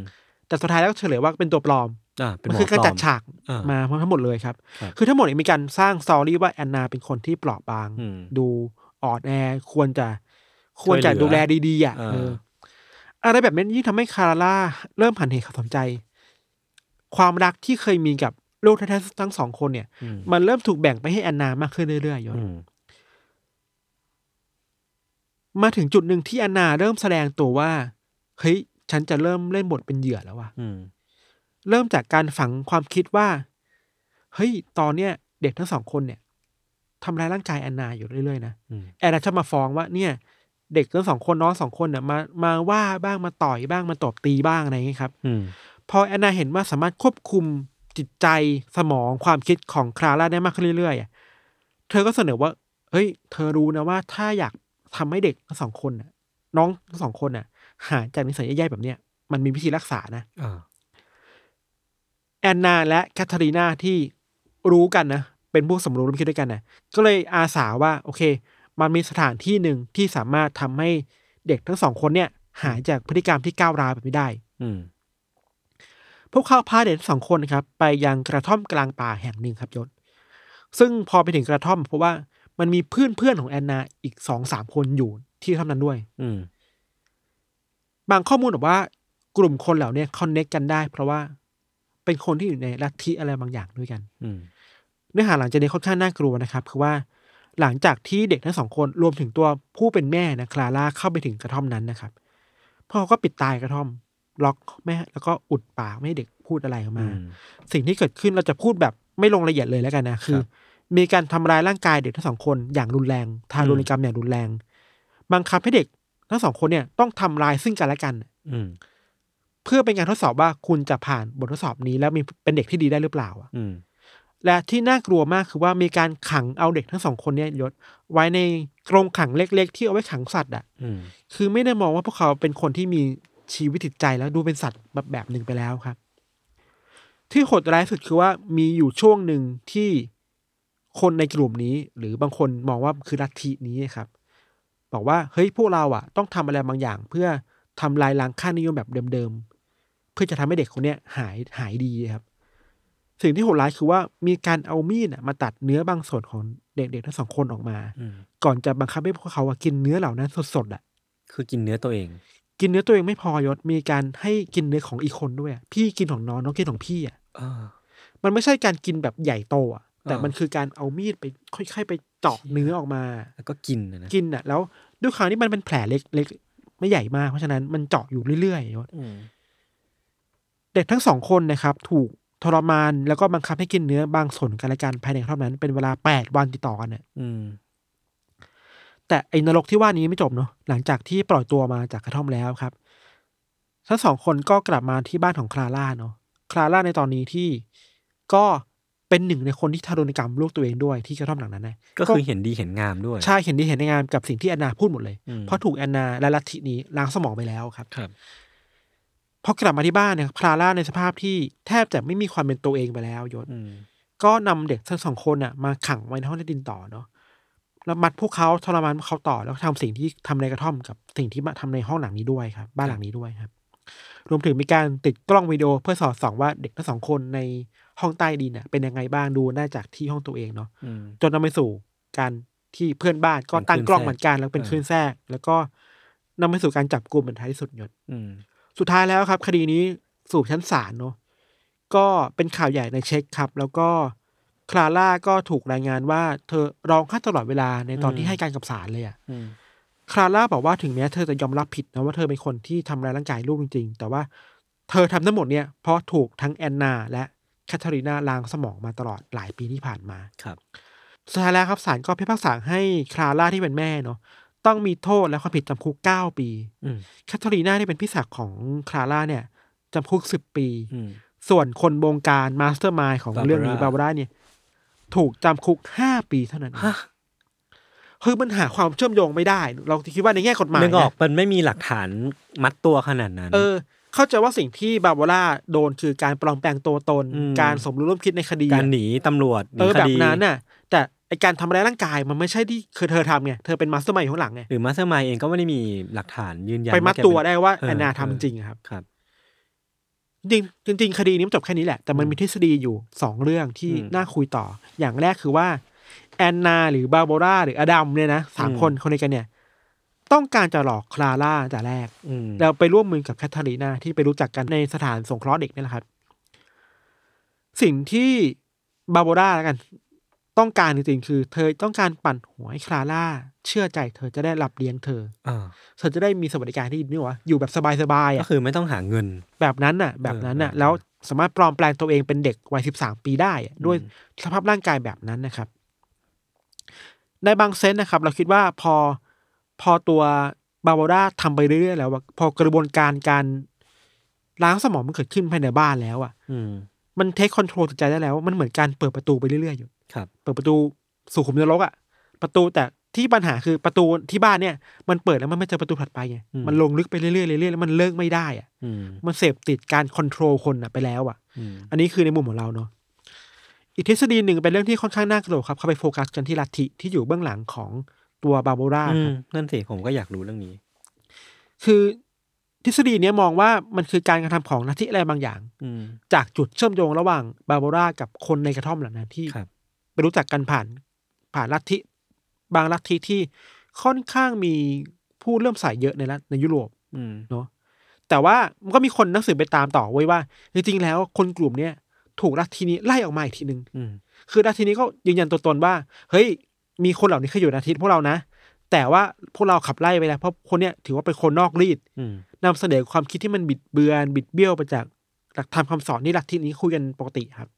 แต่สุดท้ายแล้วก็เฉลยว่าเป็นตัวปลอม อ่าเป็นมัหมอคือการปลอจัดมฉากอ่ามมาทั้งหมดเลยครับครับคือทั้งหมดเนี่ยมีการสร้างสตอรี่ว่าแอนนาเป็นคนที่เปราะบางอืมดูอ่อนแอควรจะควรจะช่วยเหลือดูแลดีๆอะเออเอออะไรแบบนี้ยิ่งทำให้คาราล่าเริ่มหันเหเขาสนใจ ความรักที่เคยมีกับลูกแท้ๆทั้งสองคนเนี่ยอืมมันเริ่มถูกแบ่งไปให้แอนนามากขึ้นเรื่อยๆยศอืมมาถึงจุดหนึ่งที่แอนนาเริ่มแสดงตัวว่าเฮ้ยฉันจะเริ่มเล่นบทเป็นเหยื่อแล้วว่ะอืม เริ่มจากการฝังความคิดว่า เฮ้ย ตอนเนี้ยเด็กทั้งสองคนเนี่ยทำร้ายร่างกายแอนนาอยู่เรื่อยๆนะอืมแอนนาจะมาฟ้องว่าเนี่ย เด็กทั้งสองคนน้องสองคนเนี่ยมามาว่าบ้างมาต่อยบ้างมาตบตีบ้างอะไรอย่างเงี้ยครับอืมพอแอนนาเห็นว่าสามารถควบคุมจิตใจสมองความคิดของคลาร่าได้มากขึ้นเรื่อยๆอะเธอก็เสนอว่า เฮ้ย เธอรู้นะว่าถ้าอยากทำให้เด็กทั้งสองคนน่ะ น้องทั้งสองคนน่ะ หายจากนิสัยแย่ๆแบบเนี้ยมันมีวิธีรักษานะอ่า แอนนาและแคทเธอรีนาที่รู้กันนะ เป็นผู้สมรู้ร่วมคิดด้วยกันนะก็เลยอาสาว่าโอเค มันมีสถานที่หนึ่งที่สามารถทำให้เด็กทั้งสองคนเนี่ย หายจากพฤติกรรมที่ก้าวร้าวแบบนี้ได้ อืมพวกเขาพาเด็กทั้งสองคนนะครับ ไปยังกระท่อมกลางป่าแห่งหนึ่งครับยศซึ่งพอไปถึงกระท่อม เพราะว่ามันมีเพื่อนเพื่อนๆของแอนนาอีกสองสามคนอยู่ที่เท่านั้นด้วย อืมบางข้อมูลบอกว่ากลุ่มคนเหล่าเนี้คอนเน็กกันได้ เพราะว่า เป็นคนที่อยู่ในลัทธิอะไรบางอย่างด้วยกันอืมเนื้อหาหลังจากนี้ค่อนข้างน่ากลัวนะครับ คือว่าหลังจากที่เด็กทั้งสองคนรวมถึงตัวผู้เป็นแม่นะคลาร่าเข้าไปถึงกระท่อมนั้นนะครับพ่อก็ปิดตายกระท่อม ล็อกแม่แล้วก็อุดปากไม่ให้เด็กพูดอะไรออกอืมามสิ่งที่เกิดขึ้นเราจะพูดแบบไม่ลงรายละเอียดเลยแล้วกันนะคือครับมีการทำร้ายร่างกายเด็กทั้งสองคนอย่างรุนแรงทารุณกรรมอย่างรุนแรง บังคับให้เด็กทั้งสองคนเนี่ยต้องทำลายซึ่งกันและกัน อืม เพื่อเป็นการทดสอบว่าคุณจะผ่านบททดสอบนี้ แล้วมีเป็นเด็กที่ดีได้หรือเปล่าอะอืมและที่น่ากลัวมากคือว่ามีการขังเอาเด็กทั้งสองคนเนี่ยยศไว้ในกรงขังเล็ก ๆ ที่เอาไว้ขังสัตว์อะอืมคือไม่ได้มองว่าพวกเขาเป็นคนที่มีชีวิตจิตใจแล้วดูเป็นสัตว์แบบแบบหนึ่งไปแล้วครับ ที่โหดร้ายสุดคือว่ามีอยู่ช่วงหนึ่งที่คนในกลุ่มนี้ หรือบางคนมองว่าคือลัทธินี้ครับ บอกว่าเฮ้ยพวกเราอะ ต้องทำอะไรบางอย่าง เพื่อทำลายล้างค่านิยมแบบเดิมๆเพื่อจะทำให้เด็กคนเนี้ยหายหายดีครับ สิ่งที่โหดร้ายคือว่ามีการเอามีดอะมาตัดเนื้อบางส่วนของเด็กๆทั้งสองคนออกมาอืมก่อนจะบังคับให้พวกเขาอะกินเนื้อเหล่านั้นสดๆอะ คือกินเนื้อตัวเอง กินเนื้อตัวเองไม่พอยศมีการให้กินเนื้อของอีกคนด้วยอะพี่กินของน้องน้องกินของพี่อะเออมันไม่ใช่การกินแบบใหญ่โตอะแต่อ่ามัมันคือการเอามีดไปค่อยๆไปเจาะเนื้อออกมา แล้วก็กินนะนะกินอะ แล้วด้วยความที่มันเป็นแผลเล็กเล็กไม่ใหญ่มากเพราะฉะนั้นมันเจาะอยู่เรื่อยๆยศอืม เด็กทั้งสองคนนะครับถูกทรมานแล้วก็บังคับให้กินเนื้อบางส่วนกันและกันภายในเท่านั้นเป็นเวลาแปดวันติดต่อกันเนี่ยอืมแต่ไอ้นรกที่ว่านี้ไม่จบเนาะหลังจากที่ปล่อยตัวมาจากกระท่อมแล้วครับทั้งสองคนก็กลับมาที่บ้านของคลาร่าเนาะคลาร่าในตอนนี้ที่ก็เป็นหนึ่งในคนที่ทารุณกรรมลูกตัวเองด้วยที่กระท่อมหลังนั้นนะก็คือเห็นดีเห็นงามด้วย ใช่เห็นดีเห็นในงานกับสิ่งที่แอนนาพูดหมดเลยอืมเพราะถูกแอนนาและลัทธินี้ล้างสมองไปแล้วครับครับ พอกลับมาที่บ้านเนี่ยคลาร่าในสภาพที่แทบจะไม่มีความเป็นตัวเองไปแล้วยศอืมก็นำเด็กทั้งสองคนน่ะ มาขังไว้ในห้องใต้ดินต่อเนาะแล้วมัดพวกเขาทรมานพวกเขาต่อแล้วทำสิ่งที่ทำในกระท่อมกับสิ่งที่มาทำในห้องหลังนี้ด้วยครับ บ้านหลังนี้ด้วยครับ รวมถึงมีการติดกล้องวิดีโอเพื่อสอดส่องว่าเด็กทั้งสองคนในห้องใต้ดินน่ะเป็นยังไงบ้างดูได้จากที่ห้องตัวเองเนาะอืมจนนำไปสู่การที่เพื่อนบ้านก็เป็นตั้งกล้องคลื่นแทรกเหมือนกันแล้วเป็นเออคลื่นแทรกแล้วก็นำไปสู่การจับกลุ่มเป็นท้ายที่สุดยศอืม สุดท้ายแล้วครับ คดีนี้สู่ชั้นศาลเนาะก็เป็นข่าวใหญ่ในเช็คครับ แล้วก็คลาร่าก็ถูกรายงานว่า เธอร้องไห้ตลอดเวลาในตอนที่ให้การกับศาลเลยอะอืมคลาร่าบอกว่าถึงแม้เธอจะยอมรับผิดนะว่าเธอเป็นคนที่ทำร้ายร่างกายลูกจริง ๆ แต่ว่าเธอทำทั้งหมดเนี่ยเพราะถูกทั้งแอนนา และแคทเธอรีนาล้างสมองมาตลอดหลายปีที่ผ่านมาครับสุดท้ายแล้วครับศาลก็พิพากษาให้คลาร่าที่เป็นแม่เนาะ ต้องมีโทษและความผิดจำคุกเก้าปีอืมแคทเธอรีนาที่เป็นพี่สาวของคลาร่าเนี่ยจำคุกสิบปีอืมส่วนคนบงการ mastermind ของ บาร์บาร่า เรื่องนี้บาบาร่าเนี่ย ถูกจำคุกห้าปีเท่านั้นเองฮะคือมันหาความเชื่อมโยงไม่ได้ เราคิดว่าในแง่กฎหมายนึกออกนะมันไม่มีหลักฐานมัดตัวขนาดนั้น เออ เข้าใจว่าสิ่งที่บาบาร่าโดนคือการปลอมแปลงตัวตนอืมการสมรู้ร่วมคิดในคดี การหนีตำรวจหนีเออคแบบดีนั้นน่ะ แต่ ไอการทำร้ายร่างกายมันไม่ใช่ที่คือเธอทำไงเธอเป็นมาสเตอร์มายอยู่ข้างหลังไงหรือมาสเตอร์มายเองก็ไม่ได้มีหลักฐานยืนยันไปมัดแกตัวเป็นได้ว่าเออแอนนาเออทำจริงอะครับครับจริงจริงๆคดีนี้มันจบแค่นี้แหละ แต่มันอืมมีทฤษฎีอยู่สองเรื่องที่อืมน่าคุยต่อ อย่างแรกคือว่าแอนนาหรือบาโบราหรืออดัมเนี่ยนะสามอืมคนคนนี้กันเนี่ย ต้องการจะหลอกคลาร่าแต่แรกอืมแล้วไปร่วมมือกับแคทเธอรีนาที่ไปรู้จักกันในสถานสงเคราะห์เด็กนี่แหละครับ สิ่งที่บาโบราแล้วกัน ต้องการจริงๆ คือ เธอต้องการปั่นหัวให้คลาร่า เชื่อใจเธอจะได้รับเลี้ยงเธออ่าเธอจะได้มีสวัสดิการที่ดีนี่วะอยู่แบบสบายๆก็อะคือไม่ต้องหาเงิน แบบนั้นน่ะ แบบนั้นน่ะเออเออแล้วสามารถปลอมแปลงตัวเองเป็นเด็กวัยสิบสามปีได้อะด้วยอืมสภาพร่างกายแบบนั้นนะครับ ในบาง sense นะครับ เราคิดว่าพอพอตัวบาบาร่าทำไปเรื่อยๆแล้วอะพอกระบวนการการล้างสมองมันเกิดขึ้นภายในบ้านแล้วอะอืมมัน take control จิตใจได้แล้ว มันเหมือนการเปิดประตูไปเรื่อยๆอยู่ ครับ เปิดประตูสู่ขุมนรกอะ ประตูแต่ที่ปัญหาคือประตูที่บ้านเนี่ย มันเปิดแล้วมันไม่เจอประตูถัดไปไงอืมมันลงลึกไปเรื่อยๆเรื่อยๆแล้วมันเลิกไม่ได้อะอืมมันเสพติดการ control คนอะไปแล้วอะอืมอันนี้คือในมุมของเราเนาะอีกทฤษฎีหนึ่งเป็นเรื่องที่ค่อนข้างน่ากลัวครับ เขาไปโฟกัสกันที่ลัทธิที่อยู่เบื้องหลังของตัวบาโบราอืคมรับนั่นสิผมก็อยากรู้เรื่องนี้ คือทฤษฎีเนี้ยมองว่ามันคือการกระทำของลัทธิอะไรบางอย่างอืมจากจุดเชื่อมโยงระหว่างบาโบรากับคนในกระท่อมเหล่านั้นที่ค รับไปรู้จักกันผ่านผ่านลัทธิบางลัทธิที่ค่อนข้างมีผู้เริ่อมใส่เยอะในรัฐในยุโรปอืมเนาะแต่ว่ามันก็มีคนหนังสือไปตามต่อไว้ว่า จริงๆแล้วคนกลุ่มเนี้ยถูกลัทธินี้ไล่ออกมาอีกทีหนึ่งอืมคือลัทธินี้ก็ยืนยันตัวตนว่า เฮ้ย มีคนเหล่านี้เคยอยู่ในอาทิตย์พวกเรานะ แต่ว่าพวกเราขับไล่ไปแล้วเพราะคนเนี้ยถือว่าเป็นคนนอกรีดอืมนำเสนอความคิดที่มันบิดเบือน บิดเบี้ยวไปจากหลักธรรมคำสอนที่ลัทธินี้คุยกันปกติครับ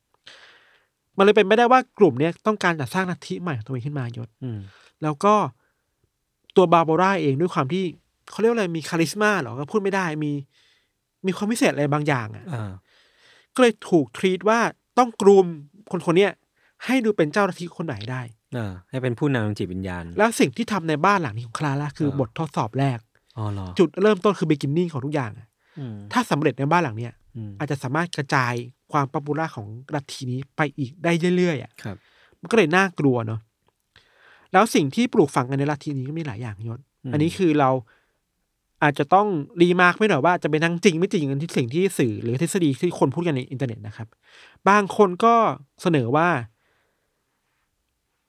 มันเลยเป็นไม่ได้ว่ากลุ่มเนี้ยต้องการจะสร้างลัทธิใหม่ของตัวเองขึ้นมายศอืมแล้วก็ตัวบาร์โบราเองด้วยความที่เขาเรียกว่าอะไรมี charisma เหรอก็พูดไม่ได้มี มีความพิเศษอะไรบางอย่างอะอ่าก็เลยถูก treat ว่าต้อง groom คนคนเนี้ยให้ดูเป็นเจ้าลัทธิคนไหนได้อ่าให้เป็นผู้นำทางจิตวิญญาณ แล้วสิ่งที่ทำในบ้านหลังนี้ของคลาร่าคือเออบททดสอบแรกอ๋อเหรอจุดเริ่มต้นคือ beginning ของทุกอย่างอะอืมถ้าสำเร็จในบ้านหลังเนี้ย อืมอาจจะสามารถกระจายความ popular ของลัทธินี้ไปอีกได้เรื่อยๆอะครับ มันก็เลยน่ากลัวเนาะแล้วสิ่งที่ปลูกฝังกันในลัทธินี้ก็มีหลายอย่างยศอืมอันนี้คือเราอาจจะต้อง remark ไว้หน่อยว่าจะเป็นทั้งจริงไม่จริงกันที่สิ่งที่สื่อหรือทฤษฎีที่คนพูดกันในอินเทอร์เน็ตนะครับ บางคนก็เสนอว่า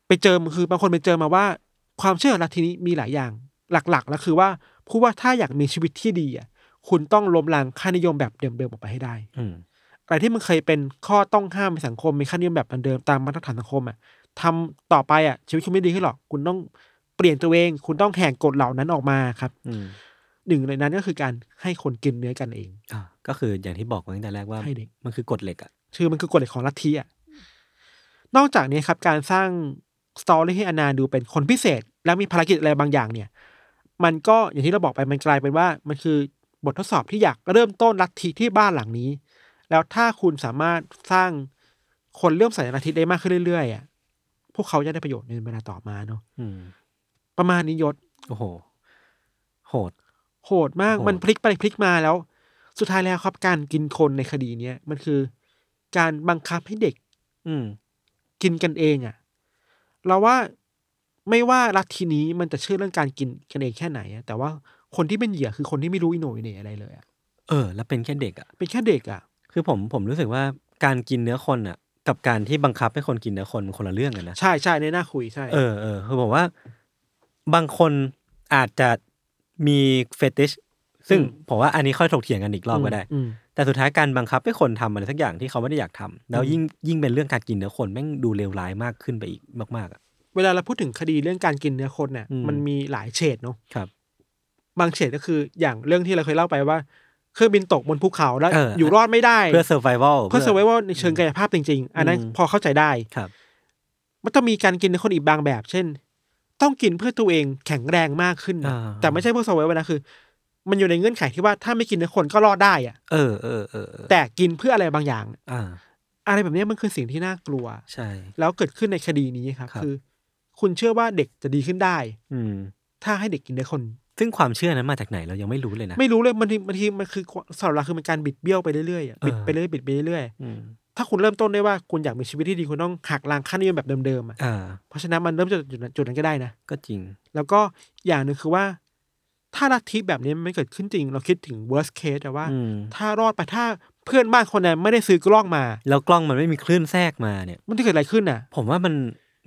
ไปเจอคือบางคนไปเจอมาว่า ความเชื่อของลัทธินี้มีหลายอย่าง หลักๆ แล้วคือว่าพูดว่าถ้าอยากมีชีวิตที่ดีอะ คุณต้องล้มล้างค่านิยมแบบเดิมๆออกไปให้ได้อืมอะไรที่มันเคยเป็นข้อต้องห้ามในสังคมมีค่านิยมแบบเดิมๆตามมาตรฐานสังคมอะทำต่อไปอะชีวิตคุณไม่ดีขึ้นหรอก คุณต้องเปลี่ยนตัวเอง คุณต้องแหกกฎเหล่านั้นออกมาครับอืมหนึ่งในนั้นก็คือการให้คนกินเนื้อกันเองอ่าก็คืออย่างที่บอกไว้ตั้งแต่แรกว่าให้เด็กมันคือกฎเหล็กอะคือมันคือกฎเหล็กของลัทธิอะนอกจากนี้ครับ การสร้างสตอรี่ให้อนาดูเป็นคนพิเศษ แล้วมีภารกิจอะไรบางอย่างเนี่ย มันก็อย่างที่เราบอกไปมันกลายเป็นว่ามันคือ บททดสอบที่อยากเริ่มต้นลัทธิที่บ้านหลังนี้ แล้วถ้าคุณสามารถสร้างคนเริ่อมใส่ลัทธิได้มากขึ้นเรื่อยๆอะพวกเขาจะได้ประโยชน์ในเวลาต่อมาเนาะอืมประมาณนี้ยศโอ้โห โหด โหดมากโหดมันพลิกไปพลิกมาแล้ว สุดท้ายแล้วครับการกินคนในคดีเนี้ยมันคือ การบังคับให้เด็ก อืม กินกันเองอะ่ะ เราว่าไม่ว่าลัทธินี้มันจะเชื่อเรื่องการกินกันเองแค่ไหนอะแต่ว่า คนที่เป็นเหยื่อคือคนที่ไม่รู้อิโหนอิเหน่อะไรเลยอะเออ แล้วเป็นแค่เด็กอะเป็นแค่เด็กอะ่ะคือผมผมรู้สึกว่าการกินเนื้อคนอะกับการที่บังคับให้คนกินเนื้อคนมันคนละเรื่องกันนะใช่ใช่ในหน้าคุยใช่เออเออคือผมว่าบางคนอาจจะมีเฟติชซึ่งผมว่าอันนี้ค่อยถกเถียงกันอีกรอบก็ได้อืมแต่สุดท้ายการบังคับให้คนทำอะไรสักอย่างที่เขาไม่ได้อยากทำแล้วยิ่งยิ่งเป็นเรื่องการกินเนื้อคนแม่งดูเลวร้ายมากขึ้นไปอีกมากๆอะเวลาเราพูดถึงคดีเรื่องการกินเนื้อคนเนี่ยอืมมันมีหลายเฉดเนาะครั บบางเฉดก็คืออย่างเรื่องที่เราเคยเล่าไปว่าเครื่องบินตกบนภูเขาแล้วเออออยู่รอดไม่ได้เพื่อ survival เพื่อ survival ในเชิงกายภาพจริงๆ อันนั้นอืมพอเข้าใจได้ครับ มันต้องมีการกินในคนอีกบางแบบ เช่น ต้องกินเพื่อตัวเองแข็งแรงมากขึ้นนะอ่าแต่ไม่ใช่เพื่อ survival นะคือ มันอยู่ในเงื่อนไขที่ว่าถ้าไม่กินในคนก็รอดได้อะเออเออเออเออแต่กินเพื่ออะไรบางอย่างอ่าอะไรแบบนี้มันคือสิ่งที่น่ากลัว ใช่ แล้วเกิดขึ้นในคดีนี้ครับครับคือ คุณเชื่อว่าเด็กจะดีขึ้นได้ อืมถ้าให้เด็กกินในคน ซึ่งความเชื่อนั้นมาจากไหนเรายังไม่รู้เลยนะ ไม่รู้เลยมันทีมันทีมันคือสำหรับเราคือมันการบิดเบี้ยวไปเรื่อยๆอะบิดเออไปเรื่อยๆบิดไปเรื่อยอืมๆถ้าคุณเริ่มต้นได้ว่าคุณอยากมีชีวิตที่ดีคุณต้องหักล้างค่านิยมแบบเดิมๆอะอ่าเพราะฉะนั้นมันเริ่มจากจุดนั้นจุดนั้นก็ได้นะ ก็จริง แล้วก็อย่างหนึ่งคือว่า ถ้าลัทธิแบบนี้มันไม่เกิดขึ้นจริง เราคิดถึง worst case แต่ว่าอืมถ้ารอดไปถ้าเพื่อนบ้านคนนั้นไม่ได้ซื้อกล้องมา แล้วกล้องมันไม่มีคลื่นแทรกมาเนี่ย มันจะเกิดอะไรขึ้นน่ะ ผมว่ามัน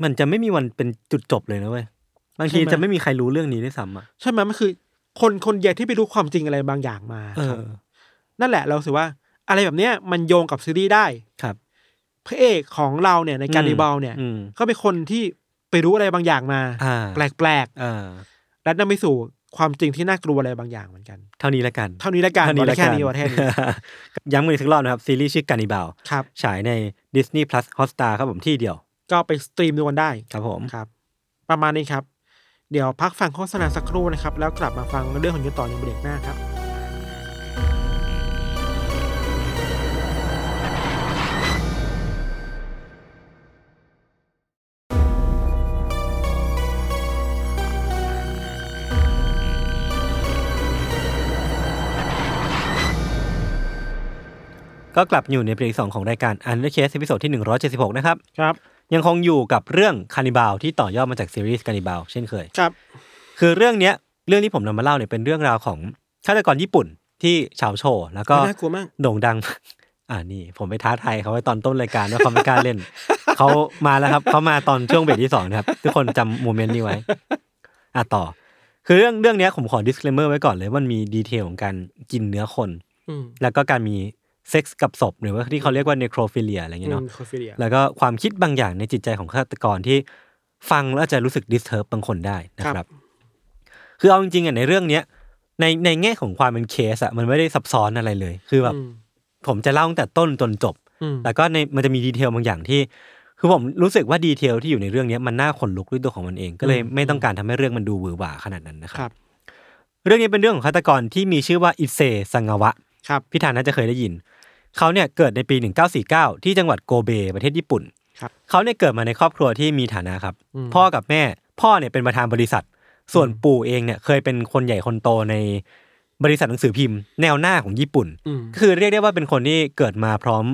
มันจะไม่มีวันเป็นจุดจบเลยนะเว้ย บางทีใช่ไหมจะไม่มีใครรู้เรื่องนี้ด้วยซ้ำอะใช่ไหมมันคือ คนคนเดียวที่ไปรู้ความจริงอะไรบางอย่างมาเอครับอนั่นแหละเราสึกว่า อะไรแบบเนี้ยมันโยงกับซีรีส์ได้ครับ พระเอกของเราเนี่ยในการอืมรีบอลเนี่ยอืมก็เป็นคนที่ไปรู้อะไรบางอย่างมาอ่าแปลกอ่าๆและนำไปสู่ความจริงที่น่ากลัวอะไรบางอย่างเหมือนกัน เท่านี้ละกัน เท่านี้ละกันเท่านี้บอกละได้แค่กันนี้ว่าแค่นี้ย้ำกันอีกสักรอบนะครับ ซีรีส์ชื่อการนิบาลครับฉายใน Disney Plus Hotstar ครับผมที่เดียว ก็ไปสตรีมดูกันได้ ครับผมครับ ประมาณนี้ครับ เดี๋ยวพักฟังโฆษณาสักครู่นะครับ แล้วกลับมาฟังเรื่องของยูต่อในเบรกหน้าครับก็กลับอยู่ในเบรกสองของรายการ u n d e r Case ตอนที่ 176 นะครับ ครับ ยังคงอยู่กับเรื่อง cannibal ที่ต่อยอดมาจากซีรีส์ cannibal เช่นเคยครับ คือเรื่องเนี้ยเรื่องที่ผมนำมาเล่าเนี่ยเป็นเรื่องราวของฆาตกรญี่ปุ่นที่ฉาวโฉ่แล้วก็น่ากลัวมากโด่งดัง อ่านี่ ผมไปท้าทายเขาไว้ตอนต้นรายการว่าเขาไม่กล้าเล่น เขามาแล้วครับเขามาตอนช่วงเบรกที่สองนะครับ ทุกคนจำ moment นี้ไว้อะต่อ คือเรื่องเรื่องเนี้ยผมขอ disclaimer ไว้ก่อนเลยว่ามันมี detail ของการกินเนื้อคนอืมแล้วก็การมี เซ็กส์กับศพหรือว่าที่เขาเรียกว่า necrophilia อะไรอย่างเงี้ยเนาะ necrophilia แล้วก็ความคิดบางอย่างในจิตใจของฆาตกรที่ฟังแล้วอาจจะรู้สึก disturb บางคนได้นะคครัรับบคือเอาจริงๆอะในเรื่องเนี้ยในในแง่ของความเป็นเคสอะมันไม่ได้ซับซ้อนอะไรเลย คือแบบอืมผมจะเล่าตั้งแต่ต้นจนจบอืมแล้วก็ในมันจะมี detail บางอย่างที่ คือผมรู้สึกว่า detail ที่อยู่ในเรื่องเนี้ยมันน่าขนลุกด้วยตัวของมันเอง ก็เลยอืมไม่ต้องการทำให้เรื่องมันดูหวือหวาขนาดนั้นนะคครับรับ เรื่องนี้เป็นเรื่องของฆาตกรที่มีชื่อว่าอิเซซังาวะ ครับพี่ธานน่าจะเคยได้ยิน เขาเนี่ยเกิดในปี 1949 ที่จังหวัดโกเบประเทศญี่ปุ่นครับเขาเนี่ยเกิดมาในครอบครัวที่มีฐานะครับอืมพ่อกับแม่ พ่อเนี่ยเป็นประธานบริษัท ส่วนปู่เองเนี่ยเคยเป็นคนใหญ่คนโตในบริษัทหนังสือพิมพ์ แนวหน้าของญี่ปุ่นอืมคือเรียกได้ว่าเป็นคนที่เกิดมาพร้อม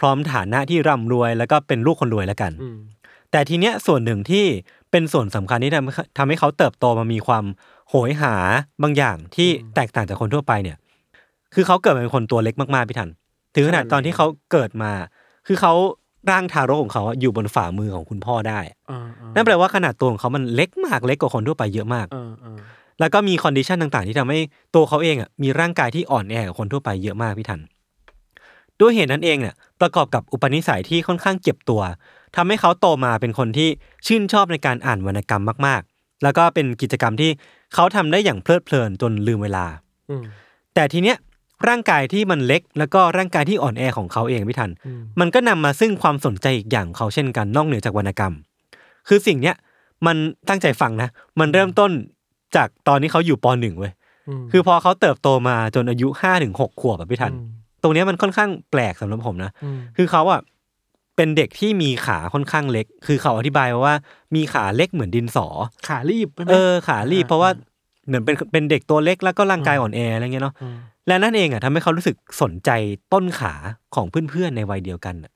พร้อมฐานะที่ร่ำรวย แล้วก็เป็นลูกคนรวยแล้วกันอืมแต่ทีเนี้ยส่วนหนึ่งที่เป็นส่วนสำคัญที่ทำให้ทำให้เขาเติบโตมามีความโหยหาบางอย่างที่แตกต่างจากคนทั่วไปเนี่ย คือเขาเกิดมาเป็นคนตัวเล็กมากๆพี่ทัน ถึงขนาดตอนที่เขาเกิดมา คือเขาร่างทารกของเขาอะอยู่บนฝ่ามือของคุณพ่อได้อ่าอ่านั่นแปลว่าขนาดตัวของเขามันเล็กมากเล็กกว่าคนทั่วไปเยอะมากอ่าอ่าแล้วก็มี condition ต่างๆ ที่ทำให้ตัวเขาเองอะมีร่างกายที่อ่อนแอกว่าคนทั่วไปเยอะมากพี่ทัน ด้วยเหตุนั้นเองเนี่ยประกอบกับอุปนิสัยที่ค่อนข้างเก็บตัวทำให้เขาโตมาเป็นคนที่ชื่นชอบในการอ่านวรรณกรรมมากๆ แล้วก็เป็นกิจกรรมที่เขาทำได้อย่างเพลิดเพลินจนลืมเวลาอืมแต่ทีเนี้ย ร่างกายที่มันเล็ก แล้วก็ร่างกายที่อ่อนแอของเขาเองพี่ทันอืมมันก็นำมาซึ่งความสนใจอีกอย่างของเขาเช่นกันนอกเหนือจากวรรณกรรม คือสิ่งเนี้ยมันตั้งใจฟังนะ มันเริ่มต้นจากตอนที่เขาอยู่ปหนึ่งเว้ยมคือพอเขาเติบโตมาจนอายุห้าถึงหกขวบแบบพี่ทันอืมตรงเนี้ยมันค่อนข้างแปลกสำหรับผมนะอืมคือเขาอะเป็นเด็กที่มีขาค่อนข้างเล็ก คือเขาอธิบายมาว่ามีขาเล็กเหมือนดินสอ ขารีบใช่ไหมเออขารีบอ่าเพราะว่าเหมือนเป็นเป็นเด็กตัวเล็กแล้วก็ร่างกายอ่อนแออะไรเงี้ยเนาะม และนั่นเองอะทำให้เขารู้สึกสนใจต้นขาของเพื่อนๆในวัยเดียวกันน่ะ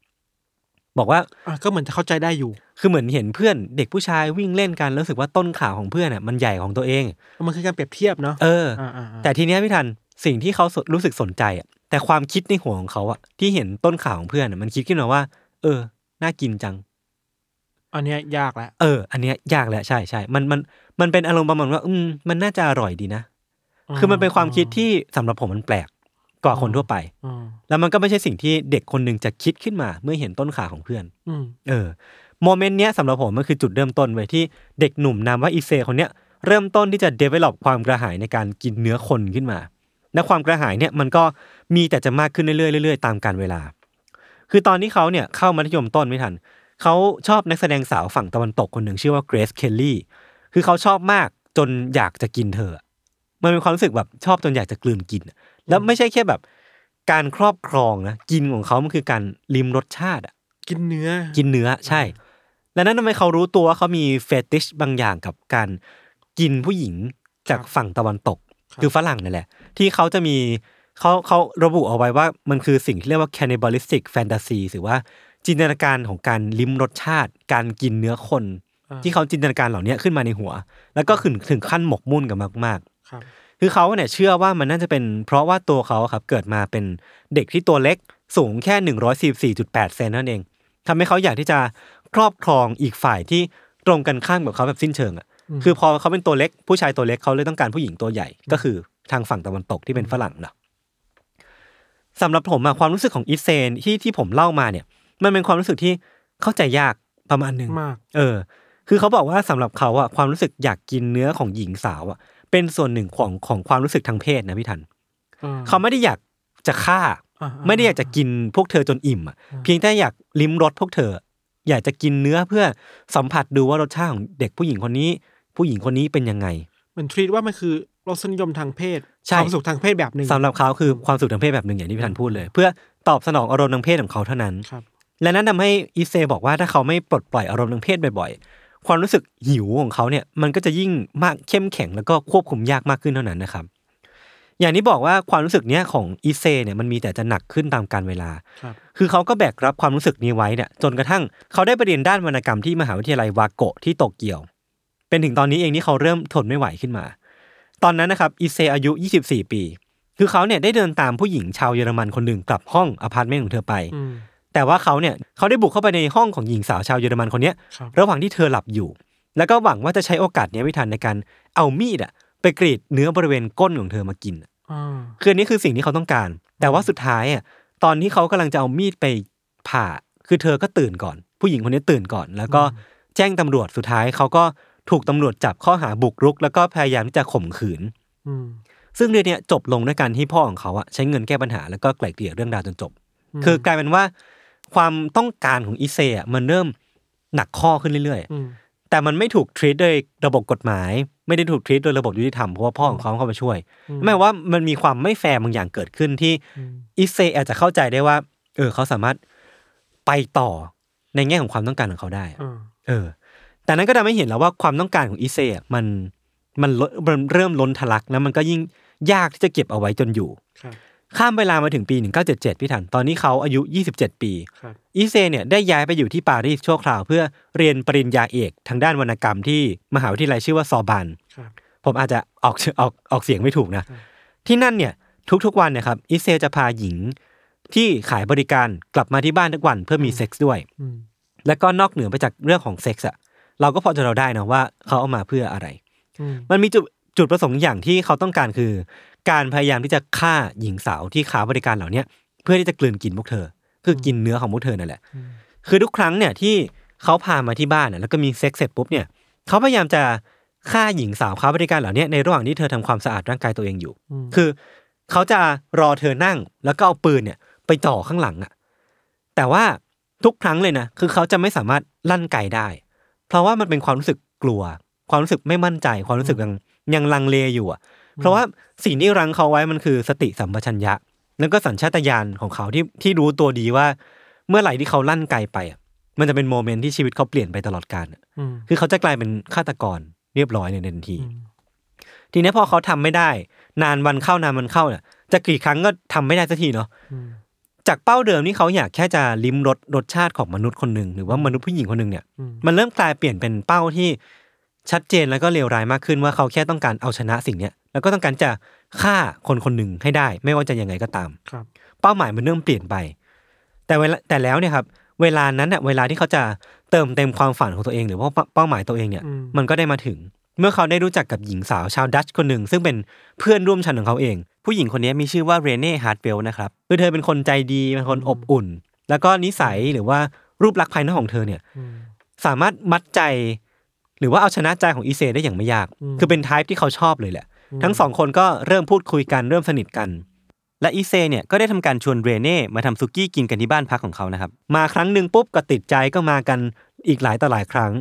บอกว่าอะก็เหมือนจะเข้าใจได้อยู่ คือเหมือนเห็นเพื่อนเด็กผู้ชายวิ่งเล่นกันแล้วรู้สึกว่าต้นขาของเพื่อนอะมันใหญ่ของตัวเอง มันคือการเปรียบเทียบเนาะเอออ่าอ่าอ่าแต่ทีเนี้ยพี่ทันสิ่งที่เขาสรู้สึกสนใจอะแต่ความคิดในหัวของเขาอะที่เห็นต้นขาของเพื่อนอะมันคิดขึ้นมาว่า เออ น่ากินจัง อันเนี้ยยากแล้วเออ อันเนี้ยยากแหละใช่ใช่มันมันมันเป็นอารมณ์ประมาณว่า อืมมันน่าจะอร่อยดีนะ คือมันเป็นความคิดที่สำหรับผมมันแปลกกว่าคนทั่วไปอืมแล้วมันก็ไม่ใช่สิ่งที่เด็กคนหนึ่งจะคิดขึ้นมา เมื่อเห็นต้นขาของเพื่อนอืมเออโมเมนต์เนี้ยสำหรับผมมันคือจุดเริ่มต้นไว้ยที่เด็กหนุ่มนามว่าอีเซคนเนี้ยเริ่มต้นที่จะ develop ความกระหายในการกินเนื้อคนขึ้นมา และความกระหายเนี่ยมันก็มีแต่จะมากขึ้นเรื่อยๆเรื่อยๆตามกาลเวลา คือตอนที่เขาเนี่ยเข้ามัธยมต้นไม่ทัน เขาชอบนักแสดงสาวฝั่งตะวันตกคนหนึ่งชื่อว่าเกรซ เคลลี่ คือเขาชอบมากจนอยากจะกินเธอ มันเป็นความรู้สึกแบบชอบจนอยากจะกลืนกิน แล้วไม่ใช่แค่แบบ การครอบครองนะกินของเขามันคือการลิมรสชาติอะกินเนื้อ กินเนื้อใช่ แล้วนั้นทำไมเขารู้ตัวว่าเขามีเฟติชบางอย่างกับการกินผู้หญิงจากฝั่งตะวันตก คือฝรั่งนั่นแหละ ที่เขาจะมีเขาเขาระบุเอาไว้ว่ามันคือสิ่งที่เรียกว่า cannibalistic fantasy หรือว่าจินตนาการของการลิ้มรสชาติ การกินเนื้อคนอ่าที่เขาจินตนาการเหล่านี้ขึ้นมาในหัว แล้วก็ถึงถึงขั้นหมกมุ่นกับมากๆ ครับคือเขาเนี่ยเชื่อว่ามันน่าจะเป็นเพราะว่าตัวเขาครับเกิดมาเป็นเด็กที่ตัวเล็กสูงแค่หนึ่งร้อยสี่สี่จุดแปดเซนนั่นเองทำให้เขาอยากที่จะครอบครองอีกฝ่ายที่ตรงกันข้ามกับเขาแบบสิ้นเชิงอะคือพอเขาเป็นตัวเล็กผู้ชายตัวเล็กเขาเลยต้องการผู้หญิงตัวใหญ่ ก็คือทางฝั่งตะวันตกที่เป็นฝรั่งเนาะสำหรับผมอะความรู้สึกของอิเซนที่ที่ผมเล่ามาเนี่ย มันเป็นความรู้สึกที่เข้าใจยากประมาณหนึ่งมาก เออ คือเขาบอกว่าสำหรับเขาอะความรู้สึกอยากกินเนื้อของหญิงสาวอะ เป็นส่วนหนึ่งของของความรู้สึกทางเพศนะพี่ทันอ่เขาไม่ได้อยากจะฆ่าอ่า ไม่ได้อยากจะกินพวกเธอจนอิ่มอะเพียงแต่อยากลิ้มรสพวกเธอ อยากจะกินเนื้อเพื่อสัมผัสดูว่ารสชาติของเด็กผู้หญิงคนนี้ ผู้หญิงคนนี้เป็นยังไง มันทรีตว่ามันคือรสนิยมทางเพศใช่ความสุขทางเพศแบบหนึ่งสำหรับเขาคือความสุขทางเพศแบบหนึ่งอย่างที่พี่ทันพูดเลย เพื่อตอบสนองอารมณ์ทางเพศของเขาเท่านั้นครับและนั้นทำให้อีเซบอกว่าถ้าเขาไม่ปลดปล่อยอารมณ์ทางเพศบ่อยๆ ความรู้สึกหิวของเขาเนี่ยมันก็จะยิ่งมากเข้มแข็งแล้วก็ควบคุมยากมากขึ้นเท่านั้นนะครับ อย่างที่บอกว่าความรู้สึกเนี้ยของอิเซเนี่ยมันมีแต่จะหนักขึ้นตามกาลเวลาครับคือเขาก็แบกรับความรู้สึกนี้ไว้เนี่ยจนกระทั่งเขาได้ไปเรียนด้านวรรณกรรมที่มหาวิทยาลัยวาโกะที่โตเกียว เป็นถึงตอนนี้เองที่เขาเริ่มทนไม่ไหวขึ้นมา ตอนนั้นนะครับอิเซอายุ 24 ปี คือเขาเนี่ยได้เดินตามผู้หญิงชาวเยอรมันคนหนึ่งกลับห้องอพาร์ตเมนต์ของเธอไปอืม แต่ว่าเขาเนี่ยเขาได้บุกเข้าไปในห้องของหญิงสาวชาวเยอรมันคนเนี้ยครับ ระหว่างที่เธอหลับอยู่ แล้วก็หวังว่าจะใช้โอกาสเนี้ยวิทันในการเอามีดอะไปกรีดเนื้อบริเวณก้นของเธอมากินอ่าคืออันนี้คือสิ่งที่เขาต้องการ แต่ว่าสุดท้ายอะตอนที่เขากำลังจะเอามีดไปผ่า คือเธอก็ตื่นก่อน ผู้หญิงคนนี้ตื่นก่อน แล้วก็แจ้งตำรวจสุดท้ายเขาก็ถูกตำรวจจับข้อหาบุกรุก แล้วก็พยายามที่จะข่มขืน อืมซึ่งเรื่องเนี้ยจบลงด้วยการที่พ่อของเขาอะใช้เงินแก้ปัญหาแล้วก็ไกล่เกลี่ยเรื่องราวจนจบ คือกลายเป็นว่า ความต้องการของอิเซอะมันเริ่มหนักข้อขึ้นเรื่อยอืมๆแต่มันไม่ถูกทรีตโดยระบบกฎหมาย ไม่ได้ถูกทรีตโดยระบบยุติธรรมเพราะว่าพ่อของเขาเข้ามาช่วยหมายว่ามันมีความไม่แฟร์บางอย่างเกิดขึ้นที่อิเซอาจจะเข้าใจได้ว่า เออเขาสามารถไปต่อในแง่ของความต้องการของเขาได้อะอ่าเออ แต่นั้นก็ทำให้เห็นแล้วว่าความต้องการของอิเซอะมันมันลดมันเริ่มล้นทะลักแล้วมันก็ยิ่งยากที่จะเก็บเอาไว้จนอยู่ครับ ข้ามเวลามาถึงปี 1977 พี่ทัน ตอนนี้เขาอายุ 27 ปีครับอิเซเนี่ยได้ย้ายไปอยู่ที่ปารีสชั่วคราว เพื่อเรียนปริญญาเอกทางด้านวรรณกรรมที่มหาวิทยาลัยชื่อว่าซอร์บอนน์ครับผมอาจจะออกออกออกเสียงไม่ถูกนะครับที่นั่นเนี่ยทุกๆวันเนี่ยนะครับอิเซจะพาหญิงที่ขายบริการกลับมาที่บ้านทุกวันเพื่อมีเซ็กซ์ด้วยอืมแล้วก็นอกเหนือไปจากเรื่องของเซ็กซ์อะเราก็พอจะเดาได้นะว่าเขาเอามาเพื่ออะไรอืมมันมีจุดจุดประสงค์อย่างที่เขาต้องการคือ การพยายามที่จะฆ่าหญิงสาวที่ค้าบริการเหล่าเนี้ยเพื่อที่จะกลืนกินพวกเธอ คือกินเนื้อของพวกเธอนั่นแหละ คือทุกครั้งเนี่ยที่เขาพามาที่บ้านน่ะแล้วก็มีเซ็กซ์เสร็จปุ๊บเนี่ยเขาพยายามจะฆ่าหญิงสาวค้าบริการเหล่าเนี้ยในระหว่างที่เธอทำความสะอาดร่างกายตัวเองอยู่ คือเขาจะรอเธอนั่งแล้วก็เอาปืนเนี่ย ไปจ่อข้างหลังอะแต่ว่าทุกครั้งเลยนะคือเขาจะไม่สามารถลั่นไกได้ เพราะว่ามันเป็นความรู้สึกกลัว ความรู้สึกไม่มั่นใจ ความรู้สึกยังยังลังเลอยู่อะ เพราะว่าสิ่งที่รั้งเขาไว้มันคือสติสัมปชัญญะ แล้วก็สัญชาตญาณของเขาที่ที่รู้ตัวดีว่า เมื่อไหร่ที่เขาลั่นไกไปอะมันจะเป็นโมเมนต์ที่ชีวิตเขาเปลี่ยนไปตลอดกาลอะอืมคือเขาจะกลายเป็นฆาตกรเรียบร้อยในทันที ทีนี้พอเขาทำไม่ได้ นานวันเข้านานวันเข้าเนี่ยจะกี่ครั้งก็ทำไม่ได้สักทีเนาะอืมจากเป้าเดิมที่เขาอยากแค่จะลิ้มรสรสชาติของมนุษย์คนหนึ่งหรือว่ามนุษย์ผู้หญิงคนหนึ่งเนี่ยอืมมันเริ่มกลายเปลี่ยนเป็นเป้าที่ ชัดเจนแล้วก็เลวร้ายมากขึ้นว่าเขาแค่ต้องการเอาชนะสิ่งเนี้ยแล้วก็ต้องการจะฆ่าคนคนหนึ่งให้ได้ ไม่ว่าจะยังไงก็ตามครับเป้าหมายมันเริ่มเปลี่ยนไป แต่เวลาแต่แล้วเนี่ยครับเวลานั้นน่ะเวลาที่เขาจะเติมเต็มความฝันของตัวเอง หรือว่าเป้าเป้าหมายตัวเองเนี่ยอืมมันก็ได้มาถึง เมื่อเขาได้รู้จักกับหญิงสาวชาวดัตช์คนหนึ่ง ซึ่งเป็นเพื่อนร่วมชั้นของเขาเอง ผู้หญิงคนนี้มีชื่อว่าเรเน่ฮาร์ตเวลต์นะครับคือเธอเป็นคนใจดีเป็นคนอบอุ่น แล้วก็นิสัยหรือว่ารูปลักษณ์ภายนอกของเธอเนี่ยอืมสามารถมัดใจ หรือว่าเอาชนะใจของอิเซได้อย่างไม่ยากอืมคือเป็น type ที่เขาชอบเลยแหละ ทั้งสองคนก็เริ่มพูดคุยกันเริ่มสนิทกัน และอิเซเนี่ยก็ได้ทำการชวนเรเน่มาทำซุกี้กินกันที่บ้านพักของเขานะครับ มาครั้งหนึ่งปุ๊บก็ติดใจก็มากันอีกหลายต่อหลายครั้ง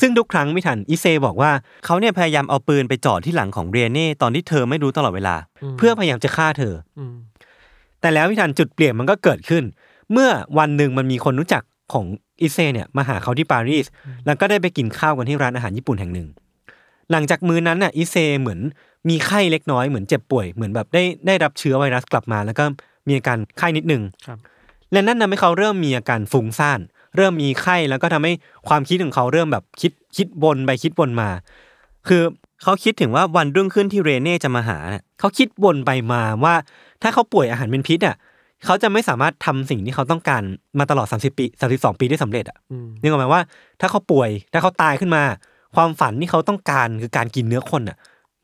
ซึ่งทุกครั้งไม่ทันอีเซบอกว่าเขาเนี่ยพยายามเอาปืนไปจ่อที่หลังของเรเน่ตอนที่เธอไม่รู้ตลอดเวลา เพื่อพยายามจะฆ่าเธออืมแต่แล้วไม่ทันจุดเปลี่ยนมันก็เกิดขึ้น เมื่อวันหนึ่งมันมีคนรู้จักของ อิเซเนี่ยมาหาเขาที่ปารีสแล้วก็ได้ไปกินข้าวกันที่ร้านอาหารญี่ปุ่นแห่งหนึ่ง หลังจากมื้อนั้นน่ะอิเซเหมือนมีไข้เล็กน้อยเหมือนเจ็บป่วยเหมือนแบบได้ได้รับเชื้อไวรัสกลับมา แล้วก็มีอาการไข้นิดนึงครับและนั่นทำให้เขาเริ่มมีอาการฟุ้งซ่าน เริ่มมีไข้แล้วก็ทำให้ความคิดของเขาเริ่มแบบคิดคิดวนไปคิดวนมา คือเขาคิดถึงว่าวันรุ่งขึ้นที่เรเน่จะมาหาเนี่ยเขาคิดวนไปมาว่า ถ้าเขาป่วยอาหารเป็นพิษอะ เขาจะไม่สามารถทำสิ่งที่เขาต้องการมาตลอด 30 ปี 32 ปีได้สำเร็จอะอืมนึกออกไหมว่า ถ้าเขาป่วยถ้าเขาตายขึ้นมา ความฝันที่เขาต้องการคือการกินเนื้อคนอะ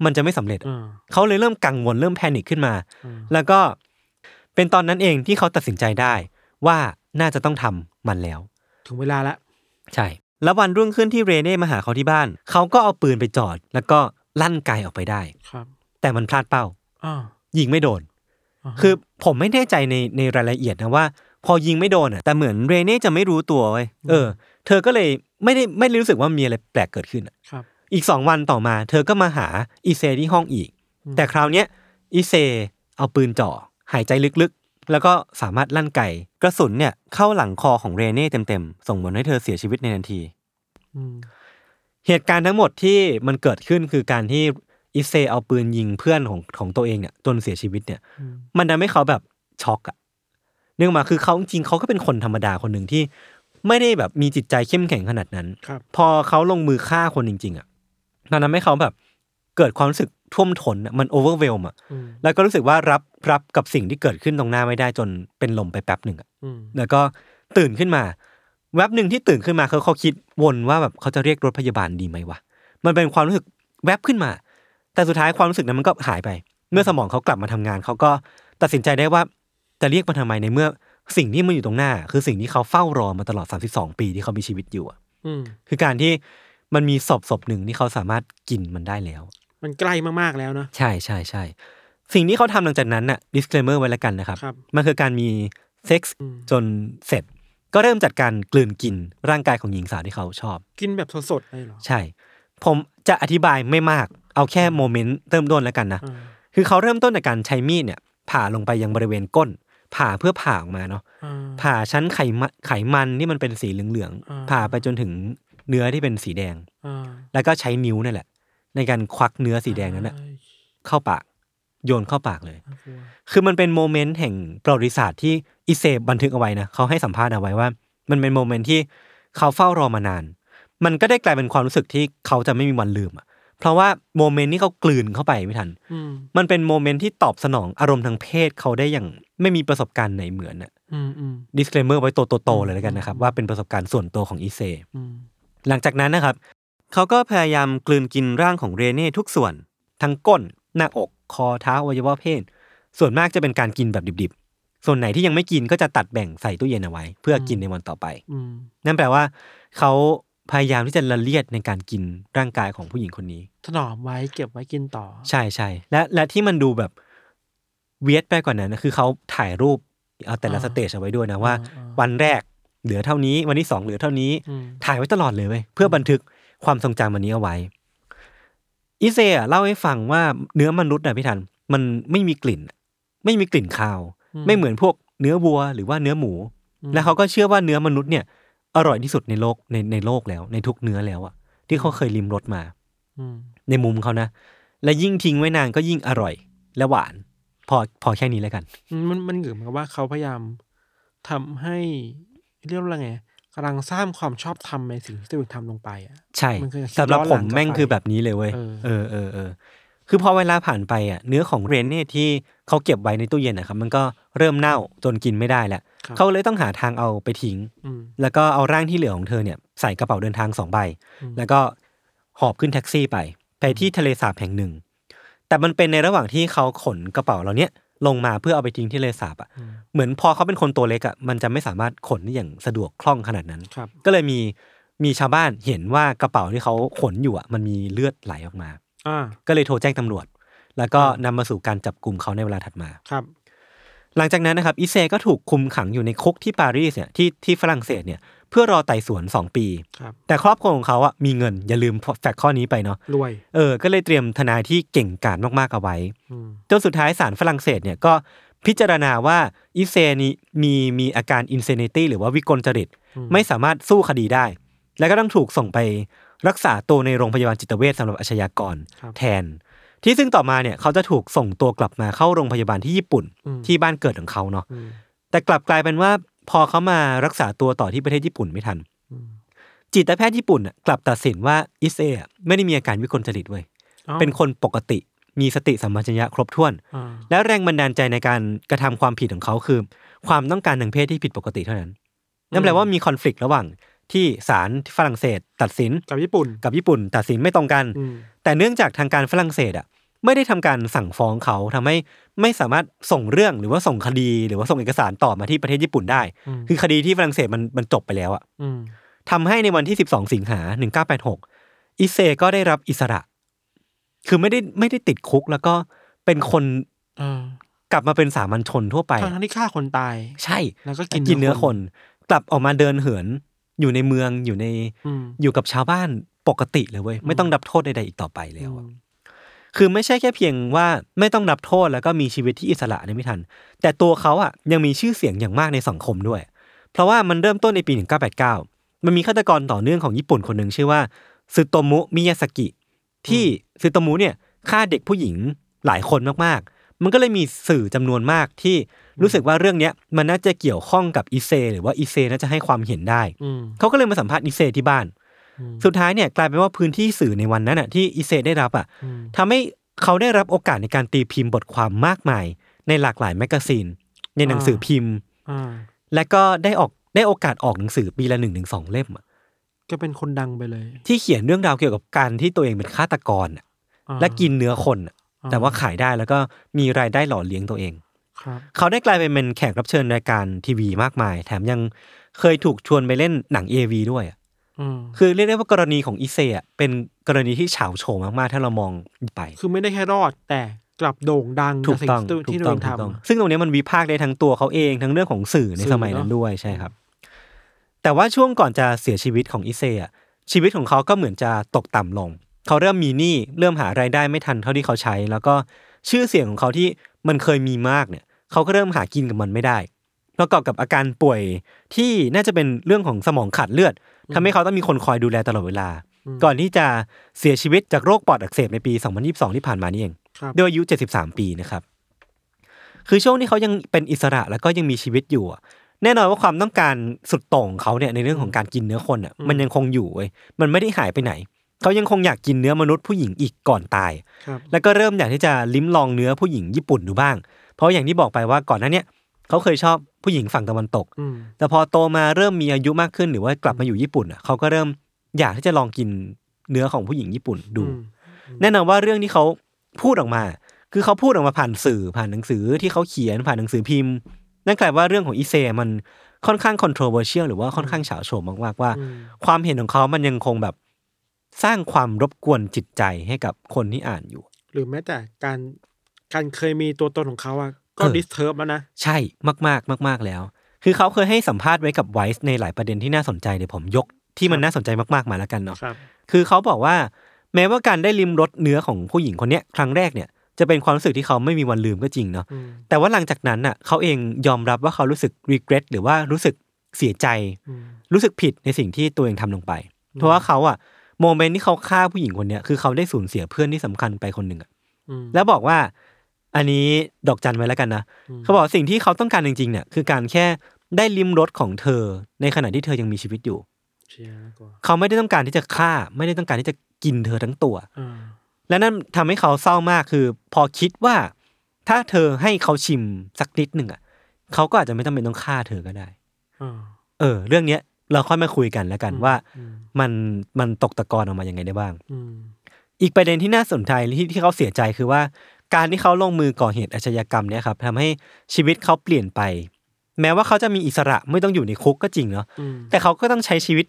มันจะไม่สำเร็จอ่าเขาเลยเริ่มกังวลเริ่มแพนิคขึ้นมาอืมแล้วก็เป็นตอนนั้นเองที่เขาตัดสินใจได้ว่าน่าจะต้องทำมันแล้ว ถึงเวลาละใช่ แล้ววันรุ่งขึ้นที่เรเน่มาหาเขาที่บ้าน เขาก็เอาปืนไปจอด แล้วก็ลั่นไกออกไปได้ครับ แต่มันพลาดเป้าอ่ายิงไม่โดนาฮะ คือผมไม่แน่ใจในในรายละเอียดนะว่า พอยิงไม่โดนอะแต่เหมือนเรเน่จะไม่รู้ตัวเว้ยเออ เธอก็เลยไม่ได้ไม่ได้รู้สึกว่ามีอะไรแปลกเกิดขึ้นอะครับ อีกสองวันต่อมา เธอก็มาหาอีเซที่ห้องอีก แต่คราวเนี้ยอีเซเอาปืนจ่อหายใจลึกๆ แล้วก็สามารถลั่นไกกระสุนเนี่ยเข้าหลังคอของเรเน่เต็มๆ ส่งผลให้เธอเสียชีวิตในทันทีอืมเหตุการณ์ทั้งหมดที่มันเกิดขึ้นคือการที่ อิเซเอาปืนยิงเพื่อนของของตัวเองเนี่ยจนเสียชีวิตเนี่ยอืมมันทำให้เขาแบบช็อกอะเนื่องมาคือเขาจริงๆเขาก็เป็นคนธรรมดาคนหนึ่งที่ไม่ได้แบบมีจิตใจเข้มแข็งขนาดนั้นครับพอเขาลงมือฆ่าคนจริง ๆอะมันทำให้เขาแบบเกิดความรู้สึกท่วมท้นอะมันโอเวอร์เวลอะอืมแล้วก็รู้สึกว่ารับรับกับสิ่งที่เกิดขึ้นตรงหน้าไม่ได้จนเป็นลมไปแป๊บหนึ่งอะอืมแล้วก็ตื่นขึ้นมา แวบหนึ่งที่ตื่นขึ้นมาเขาเขาคิดวนว่าแบบเขาจะเรียกรถพยาบาลดีไหมวะมันเป็นความรู้สึกแวบขึ้นมา แต่สุดท้ายความรู้สึกนั้นมันก็หายไป เมื่อสมองเขากลับมาทำงาน เขาก็ตัดสินใจได้ว่าจะเรียกมันทำไมในเมื่อสิ่งที่มันอยู่ตรงหน้า คือสิ่งที่เขาเฝ้ารอมาตลอด 32 ปีที่เขามีชีวิตอยู่อะอืมคือการที่มันมีศพศพหนึ่งที่เขาสามารถกินมันได้แล้ว มันใกล้มากๆแล้วเนอะใช่ใช่ใช่สิ่งที่เขาทำหลังจากนั้นน่ะ disclaimer ไว้แล้วกันนะครับครับมันคือการมีเซ็กส์อืมจนเสร็จ ก็เริ่มจัดการกลืนกินร่างกายของหญิงสาวที่เขาชอบ กินแบบสดๆเลยเหรอ ใช่ ผมจะอธิบายไม่มาก เอาแค่โมเมนต์เริ่มต้นแล้วกันนะอ่าคือเขาเริ่มต้นจากการใช้มีดเนี่ย ผ่าลงไปยังบริเวณก้น ผ่าเพื่อผ่าออกมาเนาะอ่าผ่าชั้นไขมันไขมันที่มันเป็นสีเหลืองอ่าๆผ่าไปจนถึงเนื้อที่เป็นสีแดงอ่าแล้วก็ใช้นิ้วนั่นแหละ ในการควักเนื้อสีแดงนั้นน่ะอ้ายเข้าปากโยนเข้าปากเลยน่ากลัวคือมันเป็น moment แห่งประวัติศาสตร์ที่อิเซบันทึกเอาไว้นะเขาให้สัมภาษณ์เอาไว้ว่า มันเป็น moment ที่เขาเฝ้ารอมานาน มันก็ได้กลายเป็นความรู้สึกที่เขาจะไม่มีวันลืมอะ เพราะว่า moment ที่เขากลืนเข้าไปพี่ทันอืมมันเป็นโมเมนต์ที่ตอบสนองอารมณ์ทางเพศเขาได้อย่างไม่มีประสบการณ์ไหนเหมือนอะอืมอืม disclaimer ไว้โตๆๆเลยแล้วกันนะครับ ว่าเป็นประสบการณ์ส่วนตัวของอิเซอืมหลังจากนั้นนะครับเขาก็พยายามกลืนกินร่างของเรเน่ทุกส่วน ทั้งก้น หน้าอกคอเท้าอวัยวะเพศ ส่วนมากจะเป็นการกินแบบดิบๆ ส่วนไหนที่ยังไม่กินก็จะตัดแบ่งใส่ตู้เย็นเอาไว้ เพื่อกินในวันต่อไปอืมนั่นแปลว่าเขา พยายามที่จะละเลียดในการกินร่างกายของผู้หญิงคนนี้ ถนอมไว้เก็บไว้กินต่อ ใช่ใช่และและที่มันดูแบบเวียดไปกว่านั้นนะคือเขาถ่ายรูปเอาแต่ละอ่าสเตจเอาไว้ด้วยนะว่าอ่า วันแรกเหลือเท่านี้วันที่สองเหลือเท่านี้อืมถ่ายไว้ตลอดเลยเว้ยเพื่อบันทึกความทรงจำอันนี้เอาไว้ อิเซอะเล่าให้ฟังว่าเนื้อมนุษย์อะพี่ทันมันไม่มีกลิ่น ไม่มีกลิ่นคาว ไม่เหมือนพวกเนื้อวัวหรือว่าเนื้อหมู และเขาก็เชื่อว่าเนื้อมนุษย์เนี่ย อร่อยที่สุดในโลกในในโลกแล้ว ในทุกเนื้อแล้วอะที่เขาเคยลิมรสมาอืมในมุมเขานะ และยิ่งทิ้งไว้นานก็ยิ่งอร่อย และหวาน พอพอแค่นี้แล้วกัน มันมันเหมือนกับว่าเขาพยายามทำให้เรียกว่าไงกำลังสร้างความชอบธรรมในสิ่งที่ตัวเองทำลงไปอะใช่มันคือคิดสำหรับย้อนหผลัมงกลับแม่งไปคือแบบนี้เลยเว้ยเออเออเออเออ คือพอเวลาผ่านไปอะเนื้อของเรนเนี่ยที่เขาเก็บไว้ในตู้เย็นนะครับมันก็เริ่มเน่าจนกินไม่ได้แล้วครับเขาเลยต้องหาทางเอาไปทิ้งอืมแล้วก็เอาร่างที่เหลือของเธอเนี่ยใส่กระเป๋าเดินทางสองใบอืมแล้วก็หอบขึ้นแท็กซี่ไป ไปที่ทะเลสาบแห่งหนึ่ง แต่มันเป็นในระหว่างที่เขาขนกระเป๋าเหล่าเนี้ยลงมาเพื่อเอาไปทิ้งที่ทะเลสาบอะอืมเหมือนพอเขาเป็นคนตัวเล็กอะมันจะไม่สามารถขนได้อย่างสะดวกคล่องขนาดนั้นครับก็เลยมีมีชาวบ้านเห็นว่ากระเป๋าที่เขาขนอยู่อะมันมีเลือดไหลออกมาอ่า ก็เลยโทรแจ้งตำรวจ แล้วก็อ่านำมาสู่การจับกลุ่มเขาในเวลาถัดมาครับ หลังจากนั้นนะครับอิเซก็ถูกคุมขังอยู่ในคุกที่ปารีสเนี่ยที่ที่ฝรั่งเศสเนี่ยเพื่อรอไต่สวน2ปีครับแต่ครอบครัวของเขาอะมีเงินอย่าลืม fact ข้อนี้ไปเนาะรวยเออก็เลยเตรียมทนายที่เก่งกาจมากๆเอาไว้อืมจนสุดท้ายศาลฝรั่งเศสเนี่ยก็พิจารณาว่าอิเซนี้มีมีอาการ insanity หรือว่าวิกลจริต ไม่สามารถสู้คดีได้ และก็ต้องถูกส่งไป รักษาตัวในโรงพยาบาลจิตเวชสำหรับอาชญากรครับแทน ที่ซึ่งต่อมาเนี่ยเขาจะถูกส่งตัวกลับมาเข้าโรงพยาบาลที่ญี่ปุ่นอืมที่บ้านเกิดของเขาเนาะอืมแต่กลับกลายเป็นว่าพอเขามารักษาตัวต่อที่ประเทศญี่ปุ่นไม่ทันอืมจิตแพทย์ญี่ปุ่นน่ะกลับตัดสินว่าอิเซอะไม่ได้มีอาการวิกลจริตเว้ยอ้าวเป็นคนปกติมีสติสัมปชัญญะครบถ้วนอ่าและแรงบันดาลใจในการกระทำความผิดของเขาคือ ความต้องการทางเพศที่ผิดปกติเท่านั้นนั่นแปลว่ามีคอน FLICT ระหว่าง ที่ศาลที่ฝรั่งเศส ตัดสินกับญี่ปุ่นกับญี่ปุ่น ตัดสินไม่ตรงกันอืมแต่เนื่องจากทางการฝรั่งเศสอะไม่ได้ทำการสั่งฟ้องเขาทำให้ไม่สามารถส่งเรื่องหรือว่าส่งคดีหรือว่าส่งเอกสารต่อมาที่ประเทศญี่ปุ่นได้อืมคือคดีที่ฝรั่งเศสมันมันจบไปแล้วอะอืมทำให้ในวันที่ 12 สิงหา 1986 อิเซก็ได้รับอิสระ คือไม่ได้ไม่ได้ติดคุกแล้วก็เป็นคนอ่ากลับมาเป็นสามัญชนทั่วไปทั้งที่ฆ่าคนตาย ใช่ แล้วก็กินกินเนื้อคน กลับออกมาเดินเหิน อยู่ในเมืองอยู่ในอืมอยู่กับชาวบ้านปกติเลยเว้ยไม่ต้องรับโทษใดๆอีกต่อไปแล้วอะอืมคือไม่ใช่แค่เพียงว่าไม่ต้องรับโทษแล้วก็มีชีวิตที่อิสระเนี่ยไม่ทัน แต่ตัวเขาอะยังมีชื่อเสียงอย่างมากในสังคมด้วย เพราะว่ามันเริ่มต้นในปี 1989 มันมีฆาตกรต่อเนื่องของญี่ปุ่นคนหนึ่งชื่อว่าซึโตมุมิยาสกิ ที่ซึโตมุเนี่ยฆ่าเด็กผู้หญิงหลายคนมากๆ มันก็เลยมีสื่อจำนวนมากที่รู้สึกว่าเรื่องเนี้ยมันน่าจะเกี่ยวข้องกับอิเซ หรือว่าอิเซน่าจะให้ความเห็นได้อืมเขาก็เลยมาสัมภาษณ์อิเซที่บ้านอืมสุดท้ายเนี่ยกลายเป็นว่าพื้นที่สื่อในวันนั้นอะที่อิเซได้รับอะอืมทำให้เขาได้รับโอกาสในการตีพิมพ์บทความมากมาย ในหลากหลาย magazine ในหนังสือพิมพ์อ่าและก็ได้ออกได้โอกาสออกหนังสือปีละหนึ่งถึงสองเล่มอะก็เป็นคนดังไปเลย ที่เขียนเรื่องราวเกี่ยวกับการที่ตัวเองเป็นฆาตกรอะอ่าและกินเนื้อคนอะอ่า แต่ว่าขายได้แล้วก็มีรายได้หล่อเลี้ยงตัวเองครับเขาได้กลายไปเป็นแขกรับเชิญรายการทีวีมากมาย แถมยังเคยถูกชวนไปเล่นหนัง AV ด้วยอะอืมคือเรียกได้ว่ากรณีของอิเซอะเป็นกรณีที่เฉาโฉมมากๆ ถ้าเรามองไป คือไม่ได้แค่รอดแต่กลับโด่งดังถูกต้องกับสิ่ถูที่กตัวต้เอองงถูกต้องทำซึ่งตรงนี้มันวิพากษ์ได้ทั้งตัวเขาเองทั้งเรื่องของสื่อในสื่อสมัยนั้นเนอะด้วยใช่ครับ แต่ว่าช่วงก่อนจะเสียชีวิตของอิเซอะชีวิตของเขาก็เหมือนจะตกต่ำลง เขาเริ่มมีหนี้เริ่มหารายได้ไม่ทันเท่าที่เขาใช้ แล้วก็ชื่อเสียงของเขาที่มันเคยมีมากเนี่ย เขาก็เริ่มหากินกับมันไม่ได้ประกอบกับอาการป่วยที่น่าจะเป็นเรื่องของสมองขาดเลือดทำให้เขาต้องมีคนคอยดูแลตลอดเวลา ก่อนที่จะเสียชีวิตจากโรคปอดอักเสบในปี 2022 ที่ผ่านมานี่เองครับด้วยอายุ 73 ปีนะครับ คือช่วงที่เขายังเป็นอิสระแล้วก็ยังมีชีวิตอยู่อะแน่นอนว่าความต้องการสุดโต่งของเขาเนี่ยในเรื่องของการกินเนื้อคนอะมันยังคงอยู่เว้ยมันไม่ได้หายไปไหน เขายังคงอยากกินเนื้อมนุษย์ผู้หญิงอีกก่อนตายครับแล้วก็เริ่มอยากที่จะลิ้มลองเนื้อผู้หญิงญี่ปุ่นดูบ้าง เพราะอย่างที่บอกไปว่าก่อนหน้าเนี้ยเขาเคยชอบผู้หญิงฝั่งตะวันตกอืมแต่พอโตมาเริ่มมีอายุมากขึ้นหรือว่ากลับมาอยู่ญี่ปุ่นอะเขาก็เริ่มอยากที่จะลองกินเนื้อของผู้หญิงญี่ปุ่นดูอืมแน่นอนว่าเรื่องที่เขาพูดออกมา คือเขาพูดออกมาผ่านสื่อผ่านหนังสือที่เขาเขียนผ่านหนังสือพิมพ์ นั่นแปลว่าเรื่องของอิเซมันค่อนข้าง controversial หรือว่าค่อนข้างฉาวโฉ่มากๆว่าอืมความเห็นของเขามันยังคงแบบ สร้างความรบกวนจิตใจให้กับคนที่อ่านอยู่ หรือแม้แต่การการเคยมีตัวตนของเขาอะก็เออ disturb แล้วนะ ใช่มากๆมากๆแล้ว คือเขาเคยให้สัมภาษณ์ไว้กับ Vice ในหลายประเด็นที่น่าสนใจเดี๋ยวผมยกที่มันน่าสนใจมากๆมาแล้วกันเนาะครับคือเขาบอกว่า แม้ว่าการได้ลิมรสเนื้อของผู้หญิงคนเนี้ยครั้งแรกเนี่ยจะเป็นความรู้สึกที่เขาไม่มีวันลืมก็จริงเนาะอืมแต่ว่าหลังจากนั้นน่ะเขาเองยอมรับว่าเขารู้สึก regret หรือว่ารู้สึกเสียใจอืมรู้สึกผิดในสิ่งที่ตัวเองทำลงไป เพราะว่าเขาอะ โมเมนต์ที่เขาฆ่าผู้หญิงคนเนี้ยคือเขาได้สูญเสียเพื่อนที่สำคัญไปคนหนึ่งอะอืมแล้วบอกว่า อันนี้ดอกจันไว้แล้วกันนะอืมเขาบอกสิ่งที่เขาต้องการจริงๆเนี่ยคือการแค่ได้ลิมรสของเธอ ในขณะที่เธอยังมีชีวิตอยู่เชียร์กว่าเขาไม่ได้ต้องการที่จะฆ่า ไม่ได้ต้องการที่จะกินเธอทั้งตัวอ่าและนั่นทำให้เขาเศร้ามากคือ พอคิดว่า ถ้าเธอให้เขาชิมสักนิดหนึ่งอะเขาก็อาจจะไม่จำเป็นต้องฆ่าเธอก็ได้อ่าเออ เรื่องเนี้ย เราค่อยมาคุยกันแล้วกันอืมว่าอืมมันมันตกตะกอนออกมายังไงได้บ้างอืมอีกประเด็นที่น่าสนใจที่ที่เขาเสียใจคือว่า การที่เขาลงมือก่อเหตุอาชญากรรมเนี่ยครับทำให้ชีวิตเขาเปลี่ยนไป แม้ว่าเขาจะมีอิสระไม่ต้องอยู่ในคุกก็จริงเนาะอืมแต่เขาก็ต้องใช้ชีวิต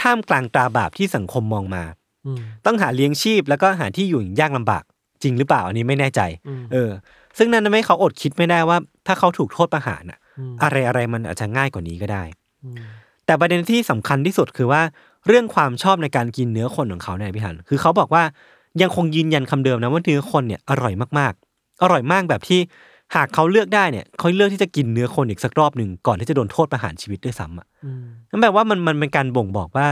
ท่ามกลางตราบาปที่สังคมมองมาอืมต้องหาเลี้ยงชีพแล้วก็หาที่อยู่อย่างยากลำบากจริงหรือเปล่าอันนี้ไม่แน่ใจอืมเออ ซึ่งนั่นทำให้เขาอดคิดไม่ได้ว่า ถ้าเขาถูกโทษประหารอะอืมอะไรอะไรมันอาจจะง่ายกว่านี้ก็ได้อืม แต่ประเด็นที่สำคัญที่สุดคือว่าเรื่องความชอบในการกินเนื้อคนของเขาเนี่ยพี่หัน คือเขาบอกว่ายังคงยืนยันคำเดิมนะว่าเนื้อคนเนี่ยอร่อยมากๆ อร่อยมากแบบที่หากเขาเลือกได้เนี่ยเขาเลือกที่จะกินเนื้อคนอีกสักรอบหนึ่งก่อนที่จะโดนโทษประหารชีวิตด้วยซ้ำอะอืมนั่นแปลว่ามันมันเป็นการบ่งบอกว่า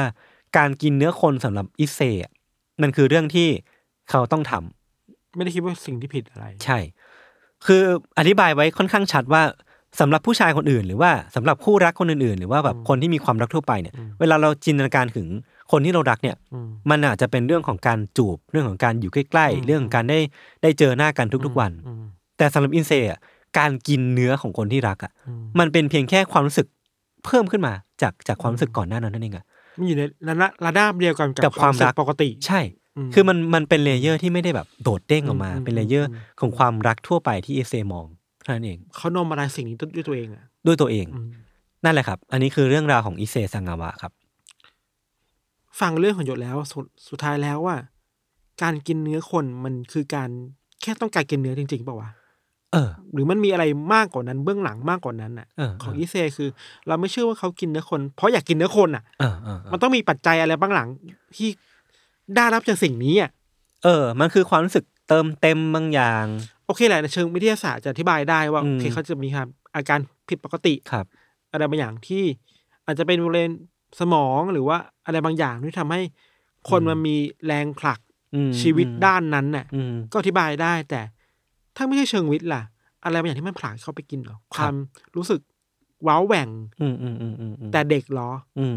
การกินเนื้อคนสำหรับอิเซอะมันคือเรื่องที่เขาต้องทำไม่ได้คิดว่าสิ่งที่ผิดอะไร ใช่ คืออธิบายไว้ค่อนข้างชัดว่า สำหรับผู้ชายคนอื่น หรือว่าสำหรับคู่รักคนอื่นๆ หรือว่าแบบคนที่มีความรักทั่วไปเนี่ยอืมเวลาเราจินตนาการถึงคนที่เรารักเนี่ยอืมมันอาจจะเป็นเรื่องของการจูบ เรื่องของการอยู่ใกล้ออืมๆเรื่องของการได้ได้เจอหน้ากันทุกๆวันอืมแต่สำหรับอิเซอะการกินเนื้อของคนที่รักอะอืมมันเป็นเพียงแค่ความรู้สึกเพิ่มขึ้นมาจากจากความรู้สึกก่อนหน้านั้นนั่นเองอะมันอยู่ในระดับระดับเดียวกันกับความรักปกติ ใช่อืมคือมันมันเป็น layer ที่ไม่ได้แบบโดดเด้งออกมาอืมเป็น layer อืมของความรักทั่วไปที่อิเซมอง เท่านั้นเองเขา normalize สิ่งนี้ด้วยตัวเองอะด้วยตัวเองอืมนั่นแหละครับ อันนี้คือเรื่องราวของอิเซซังาวะครับ ฟังเรื่องของหยดแล้วสุดสุดท้ายแล้วว่า การกินเนื้อคนมันคือการแค่ต้องการกินเนื้อจริงๆเปล่าวะเออ หรือมันมีอะไรมากกว่านั้นเบื้องหลังมากกว่านั้นอะเออของเอออีเซคือ เราไม่เชื่อว่าเขากินเนื้อคน เพราะอยากกินเนื้อคนอะเออเออเอมัอนต้องมีปัจจัยอะไรบ้างหลังที่ได้รับจากสิ่งนี้อะเออ มันคือความรู้สึก เติมเต็มบางอย่าง โอเคแหละในเชิงวิทยาศาสตร์จะอธิบายได้ว่าอืม โอเคเขาจะมีครับ อาการผิดปกติ ครับ อะไรบางอย่างที่อาจจะเป็นบริเวณสมองหรือว่าอะไรบางอย่างที่ทำให้คนมันมีแรงผลักอืมชีวิตอืมด้านนั้นน่ะ อืม ก็อธิบายได้แต่ถ้าไม่ใช่เชิงวิทย์ล่ะ อะไรบางอย่างที่มันผลักเข้าไปกินเหรอความรู้สึกว้าวแหว่งอืมอืมอืมอืมอืมแต่เด็กเหรอ อืม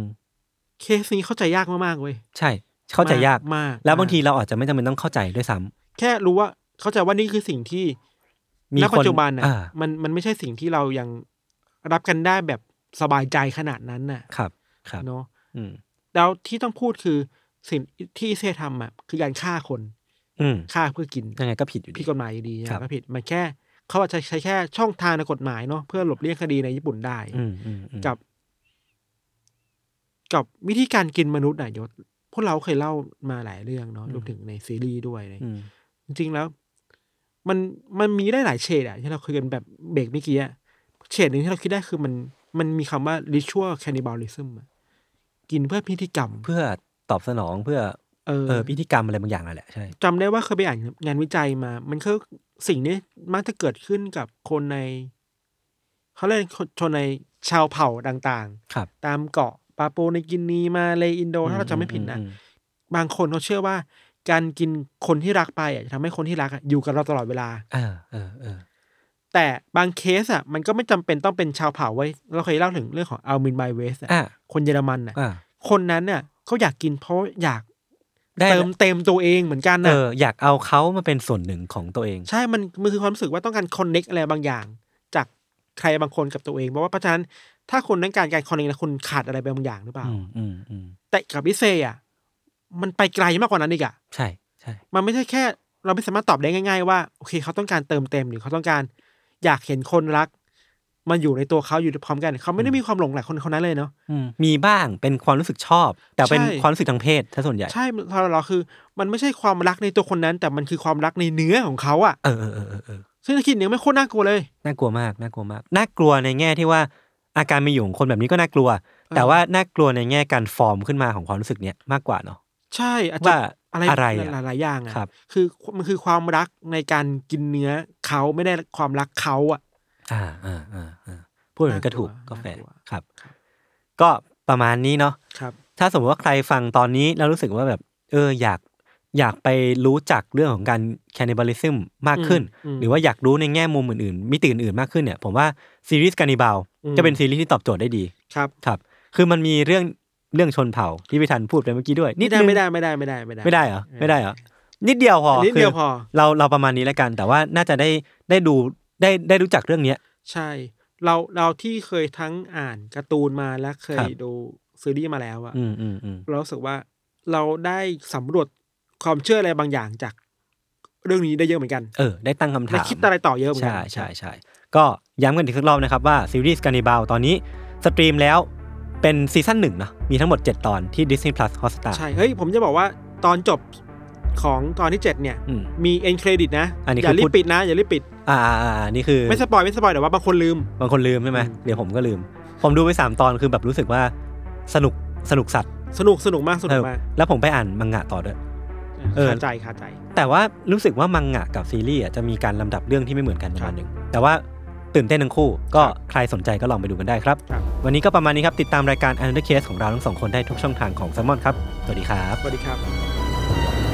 เคสนี้เข้าใจยากมากๆเว้ยใช่ เข้าใจยาก มากแล้วบางทีมเราอาจจะไม่จำเป็นต้องเข้าใจด้วยซ้ำ แค่รู้ว่าเข้าใจว่านี่คือสิ่งที่มีณคนปัจจุบันน่ะอ่ามันมันไม่ใช่สิ่งที่เรายังรับกันได้แบบสบายใจขนาดนั้นน่ะ ครับ ครับเนาะอืมแล้วที่ต้องพูดคือสิ่งที่เซทำอะคือการฆ่าคน อืมฆ่าเพื่อกินยังไงก็ผิดอยู่ดีผิดกฎหมายอยู่ดีครับก็ผิดมันแค่เขาอาจจะใช้แค่ช่องทางในกฎหมายเนาะเพื่อหลบเลี่ยงคดีในญี่ปุ่นได้อืมอืมอืมกับ กับวิธีการกินมนุษย์น่ะยศพวกเราเคยเล่ามาหลายเรื่องเนาะอืมรวมถึงในซีรีส์ด้วยเลยอืม จริงๆแล้ว มันมันมีได้หลายเฉดอะที่เราคุยกันแบบเบรกเมื่อกี้อะเฉดหนึ่งที่เราคิดได้คือมันมันมีคำว่า ritual cannibalism อะกินเพื่อพิธีกรรม เพื่อตอบสนองเพื่อเออเออพิธีกรรมอะไรบางอย่างนั่นแหละใช่จำได้ว่าเคยไปอ่านงานวิจัยมา มันคือสิ่งนี้มักจะเกิดขึ้นกับคนในเขาเรียกชนในชาวเผ่าต่างครับๆตามเกาะปาโปในกินีมาเลยอินโดถ้าเราจำไม่ผิดนะอืมบางคนเขาเชื่อว่า การกินคนที่รักไปอะจะทำให้คนที่รักอะอยู่กับเราตลอดเวลา เออเออเออแต่บางเคสอะมันก็ไม่จำเป็นต้องเป็นชาวเผ่าไว้ยเราเคยเล่าถึงเรื่องของอัลมินไบเวสอะคนเยอรมันอะ อะคนนั้นเนี่ยเขาอยากกินเพราะอยากได้เติมเต็มตัวเองเหมือนกันเอนะ ออยากเอาเขามาเป็นส่วนหนึ่งของตัวเอง ใช่ มันมันคือความรู้สึกว่าต้องการคอนเน็กอะไรบางอย่าง จากใครบางคนกับตัวเอง เพราะว่าเพราะฉะนั้นถ้าคุณต้องการการคอนเน็กแล้วคุณขาดอะไรไปบางอย่างหรือเปล่า อืมอืมอืมแต่กับพิเซอะ มันไปไกลมากกว่านั้นอีกอะใช่ใช่มันไม่ใช่แค่ เราไม่สามารถตอบได้ง่าย ๆ ว่าโอเค เขาต้องการเติมเต็มหรือเขาต้องการอยากเห็นคนรักมาอยู่ในตัวเขาอยู่พร้อมกัน เขาไม่ได้มีความหลงใหลคนคนนั้นเลยเนาะอืมมีบ้างเป็นความรู้สึกชอบ แต่เป็นใช่ ความรู้สึกทางเพศถ้าส่วนใหญ่ ใช่พอเราคือ มันไม่ใช่ความรักในตัวคนนั้น แต่มันคือความรักในเนื้อของเขาอะเออเออเออเออเออซึ่งถ้าคิดอย่างนี้ไม่โคตรน่ากลัวเลย น่ากลัวมากน่ากลัวมากน่ากลัวในแง่ที่ว่าอาการมีอยู่ของคนแบบนี้ก็น่ากลัว แต่ว่าน่ากลัวในแง่การฟอร์มขึ้นมาของความรู้สึกเนี้ยมากกว่าเนาะ ใช่อาจจะว่าอะไรอะไรอะหลายๆอย่างอะครับ คือมันคือความรักในการกินเนื้อเขาไม่ได้ความรักเขาอะ อ่าอ่าอ่าอ่าพูดเหมือนก็ถูกน่ากลัวก็แฟร์น่ากลัวครับครับ ก็ประมาณนี้เนาะครับ ถ้าสมมติว่าใครฟังตอนนี้แล้วรู้สึกว่าแบบ เอออยากอยากไปรู้จักเรื่องของการ cannibalism มากขึ้นอืมหรือว่าอยากรู้ในแง่มุมอื่นๆมิติอื่นๆมากขึ้นเนี่ย ผมว่าซีรีส์การนิบาลอืมจะเป็นซีรีส์ที่ตอบโจทย์ได้ดีครับครับ คือมันมีเรื่อง เรื่องชนเผ่าที่พี่ทันพูดไปเมื่อกี้ด้วยนิไม่ดได้นึงไม่ได้ไม่ได้ไม่ได้ไม่ได้ไม่ได้เหรอไม่ได้เหรอนิดเดียวพอนิดเดียวคืพอเราเราประมาณนี้แล้วกัน แต่ว่าน่าจะได้ได้ดูได้ได้รู้จักเรื่องเนี้ย ใช่ เราเราที่เคยทั้งอ่านการ์ตูนมาและเคครัยบดูซีรีส์มาแล้วอะอืมอืมอืมเรารู้สึกว่าเราได้สำรวจความเชื่ออะไรบางอย่างจากเรื่องนี้ได้เยอะเหมือนกัน เออ ได้ตั้งคำถามได้ถามคิดอะไรต่อเยอะเหมือนกัใช่ใช่ใช่ก็ย้ำกันอีกสักรอบนะครับว่าซีรีส์ Gannibal ตอนนี้ stream แล้ว เป็นซีซั่นหนึ่งนะมีทั้งหมด 7 ตอนที่ Disney Plus Hotstar ใช่ เฮ้ย ผมจะบอกว่าตอนจบของตอนที่เจ็ดเนี่ย อืม มี end credit นะ อันนี้คืออย่ารีบกดปิดนะ อย่ารีบปิด อ่าอ่าอ่าอ่านี่คือไม่สปอยไม่สปอยแต่ว่าบางคนลืม บางคนลืมใช่ไหมอืมเดี๋ยวผมก็ลืม ผมดูไปสามตอนคือแบบรู้สึกว่าสนุกสนุกสัตว์สนุกสนุกมากสนุกมากแล้วผมไปอ่านมังงะต่อด้วย เออ คาใจคาใจ แต่ว่ารู้สึกว่ามังงะกับซีรีส์อะจะมีการลำดับเรื่องที่ไม่เหมือนกันประมาณครับหนึ่งแต่ว่า ตื่นเต้นทั้งคู่ ก็ครับใครสนใจก็ลองไปดูกันได้ครับครับ วันนี้ก็ประมาณนี้ครับ ติดตามรายการ u n d e r Case ของเราทั้งสองคนได้ทุกช่องทางของ s ซ m o n ครับ สวัสดีครับ สวัสดีครับ